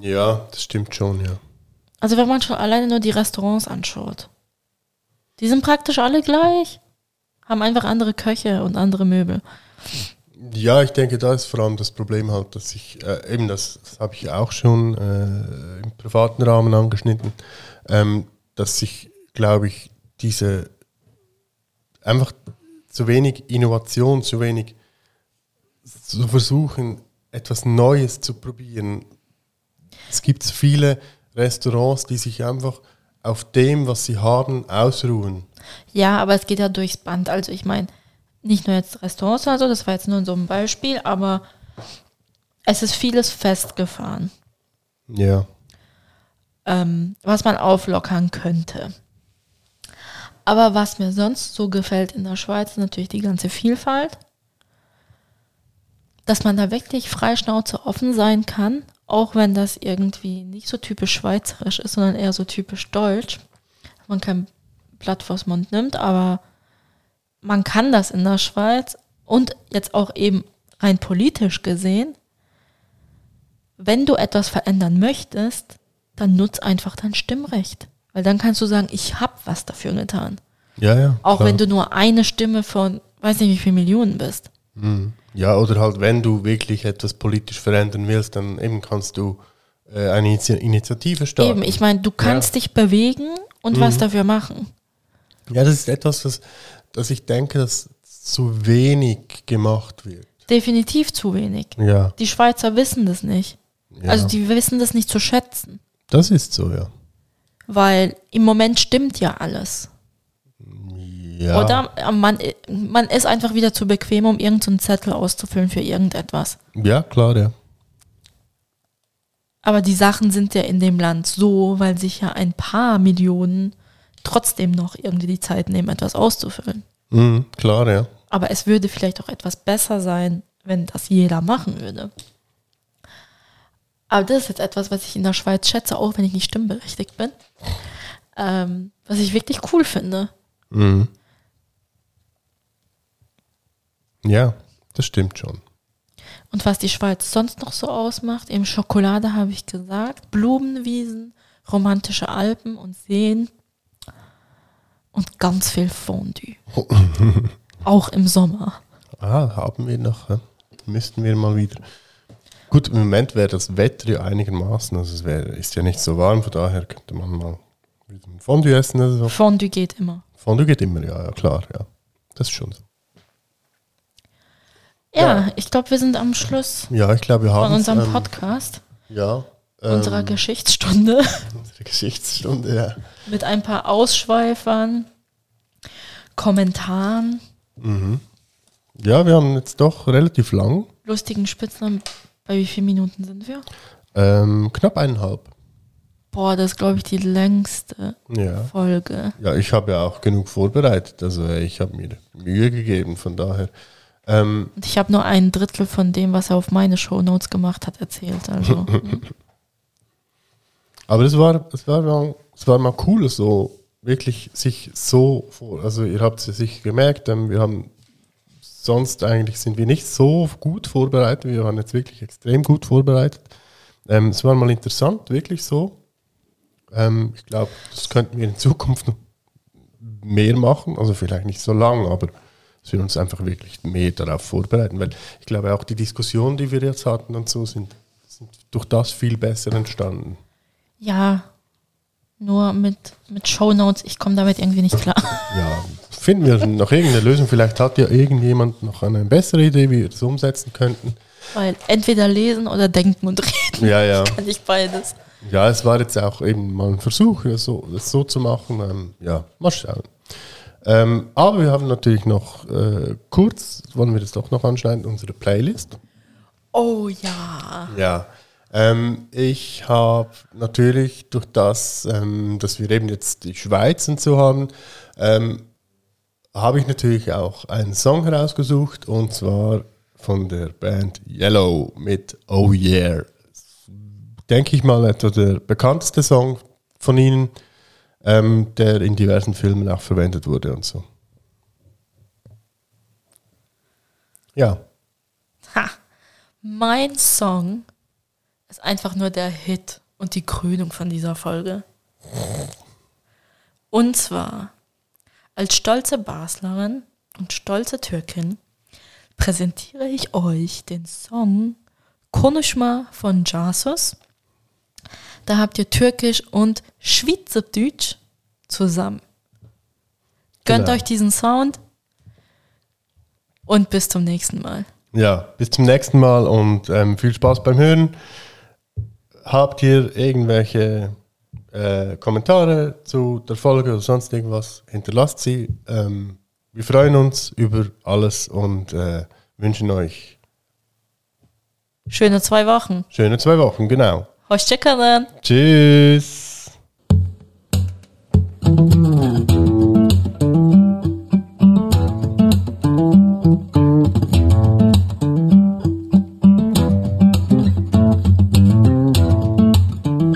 Ja, das stimmt schon, ja. Also wenn man schon alleine nur die Restaurants anschaut. Die sind praktisch alle gleich. Haben einfach andere Köche und andere Möbel. Ja, ich denke, da ist vor allem das Problem halt, dass ich, äh, eben das, das habe ich auch schon äh, im privaten Rahmen angeschnitten, ähm, dass sich, glaube ich, diese einfach zu wenig Innovation, zu wenig zu versuchen, etwas Neues zu probieren. Es gibt viele Restaurants, die sich einfach auf dem, was sie haben, ausruhen. Ja, aber es geht ja durchs Band. Also ich meine, nicht nur jetzt Restaurants oder so, das war jetzt nur so ein Beispiel, aber es ist vieles festgefahren, Ja. ähm, was man auflockern könnte. Aber was mir sonst so gefällt in der Schweiz, ist natürlich die ganze Vielfalt. Dass man da wirklich freischnauze offen sein kann, auch wenn das irgendwie nicht so typisch schweizerisch ist, sondern eher so typisch deutsch. Man kein Blatt vors Mund nimmt, aber man kann das in der Schweiz und jetzt auch eben rein politisch gesehen, wenn du etwas verändern möchtest, dann nutz einfach dein Stimmrecht. Weil dann kannst du sagen, ich habe was dafür getan. Ja, ja. Auch klar. wenn du nur eine Stimme von, weiß nicht wie viele Millionen bist. Ja, oder halt, wenn du wirklich etwas politisch verändern willst, dann eben kannst du äh, eine Initi Initiative starten. Eben, ich meine, du kannst dich bewegen und was dafür machen. ja, das ist etwas, das, das ich denke, dass zu wenig gemacht wird. Definitiv zu wenig. Ja, Die Schweizer wissen das nicht. ja. Also die wissen das nicht zu schätzen. das ist so, ja. Weil im Moment stimmt ja alles. ja. Oder man, man ist einfach wieder zu bequem, um irgendeinen Zettel auszufüllen für irgendetwas. Ja, klar, ja. Aber die Sachen sind ja in dem Land so, weil sich ja ein paar Millionen trotzdem noch irgendwie die Zeit nehmen, etwas auszufüllen. Mhm, klar, ja. Aber es würde vielleicht auch etwas besser sein, wenn das jeder machen würde. Aber das ist jetzt etwas, was ich in der Schweiz schätze, auch wenn ich nicht stimmberechtigt bin. Ähm, was ich wirklich cool finde. Mhm. Ja, das stimmt schon. Und was die Schweiz sonst noch so ausmacht, eben Schokolade habe ich gesagt, Blumenwiesen, romantische Alpen und Seen und ganz viel Fondue. Auch im Sommer. Ah, haben wir noch. Ja. Müssten wir mal wieder. Gut, im Moment wäre das Wetter ja einigermaßen. Also es wär, ist ja nicht so warm, von daher könnte man mal wieder ein Fondue essen oder so. Fondue geht immer. Fondue geht immer, ja, ja klar, ja. Das ist schon so. Ja, ich glaube, wir sind am Schluss Ja, ich glaube, wir haben von unserem ähm, Podcast, Ja. Unserer ähm, Geschichtsstunde, unsere Geschichtsstunde, ja. mit ein paar Ausschweifern, Kommentaren, Mhm. Ja, wir haben jetzt doch relativ lang. lustigen Spitznamen. Bei wie vielen Minuten sind wir? Ähm, knapp eineinhalb. Boah, das ist, glaube ich, die längste Ja. Folge. Ja, ich habe ja auch genug vorbereitet. Also ich habe mir Mühe gegeben, von daher. Ähm, Und ich habe nur ein Drittel von dem, was er auf meine Shownotes gemacht hat, erzählt. Also, hm. Aber es war, es war mal, es war mal cool, so wirklich sich so. Also ihr habt es sich gemerkt, ähm, wir haben sonst eigentlich sind wir nicht so gut vorbereitet. Wir waren jetzt wirklich extrem gut vorbereitet. Ähm, es war mal interessant, wirklich so. Ähm, ich glaube, das könnten wir in Zukunft noch mehr machen. Also vielleicht nicht so lang, aber dass wir uns einfach wirklich mehr darauf vorbereiten. Weil ich glaube auch die Diskussionen, die wir jetzt hatten und so, sind, sind durch das viel besser entstanden. Ja, nur mit, mit Shownotes, ich komme damit irgendwie nicht klar. Ja, finden wir noch irgendeine Lösung. Vielleicht hat ja irgendjemand noch eine bessere Idee, wie wir das umsetzen könnten. Weil entweder lesen oder denken und reden Ja, ja. kann ich beides. Ja, es war jetzt auch eben mal ein Versuch, das so, das so zu machen. Ähm, ja, mal schauen. Ähm, aber wir haben natürlich noch äh, kurz, wollen wir das doch noch anschneiden, unsere Playlist. Oh ja. Ja. Ähm, ich habe natürlich durch das, ähm, dass wir eben jetzt die Schweiz und so haben, ähm, habe ich natürlich auch einen Song herausgesucht und zwar von der Band Yellow mit Oh Yeah. Denke ich mal etwa der bekannteste Song von ihnen, ähm, der in diversen Filmen auch verwendet wurde und so. Ja, Ha. Mein Song ist einfach nur der Hit und die Krönung von dieser Folge. Und zwar, als stolze Baslerin und stolze Türkin präsentiere ich euch den Song Konuşma von Jasus. Da habt ihr Türkisch und Schweizerdeutsch zusammen. Gönnt Genau. euch diesen Sound und bis zum nächsten Mal. Ja, bis zum nächsten Mal und ähm, viel Spaß beim Hören. Habt ihr irgendwelche äh, Kommentare zu der Folge oder sonst irgendwas? Hinterlasst sie. Ähm, wir freuen uns über alles und äh, wünschen euch Schöne zwei Wochen. schöne zwei Wochen. Genau. Hoşçakalın. Tschüss.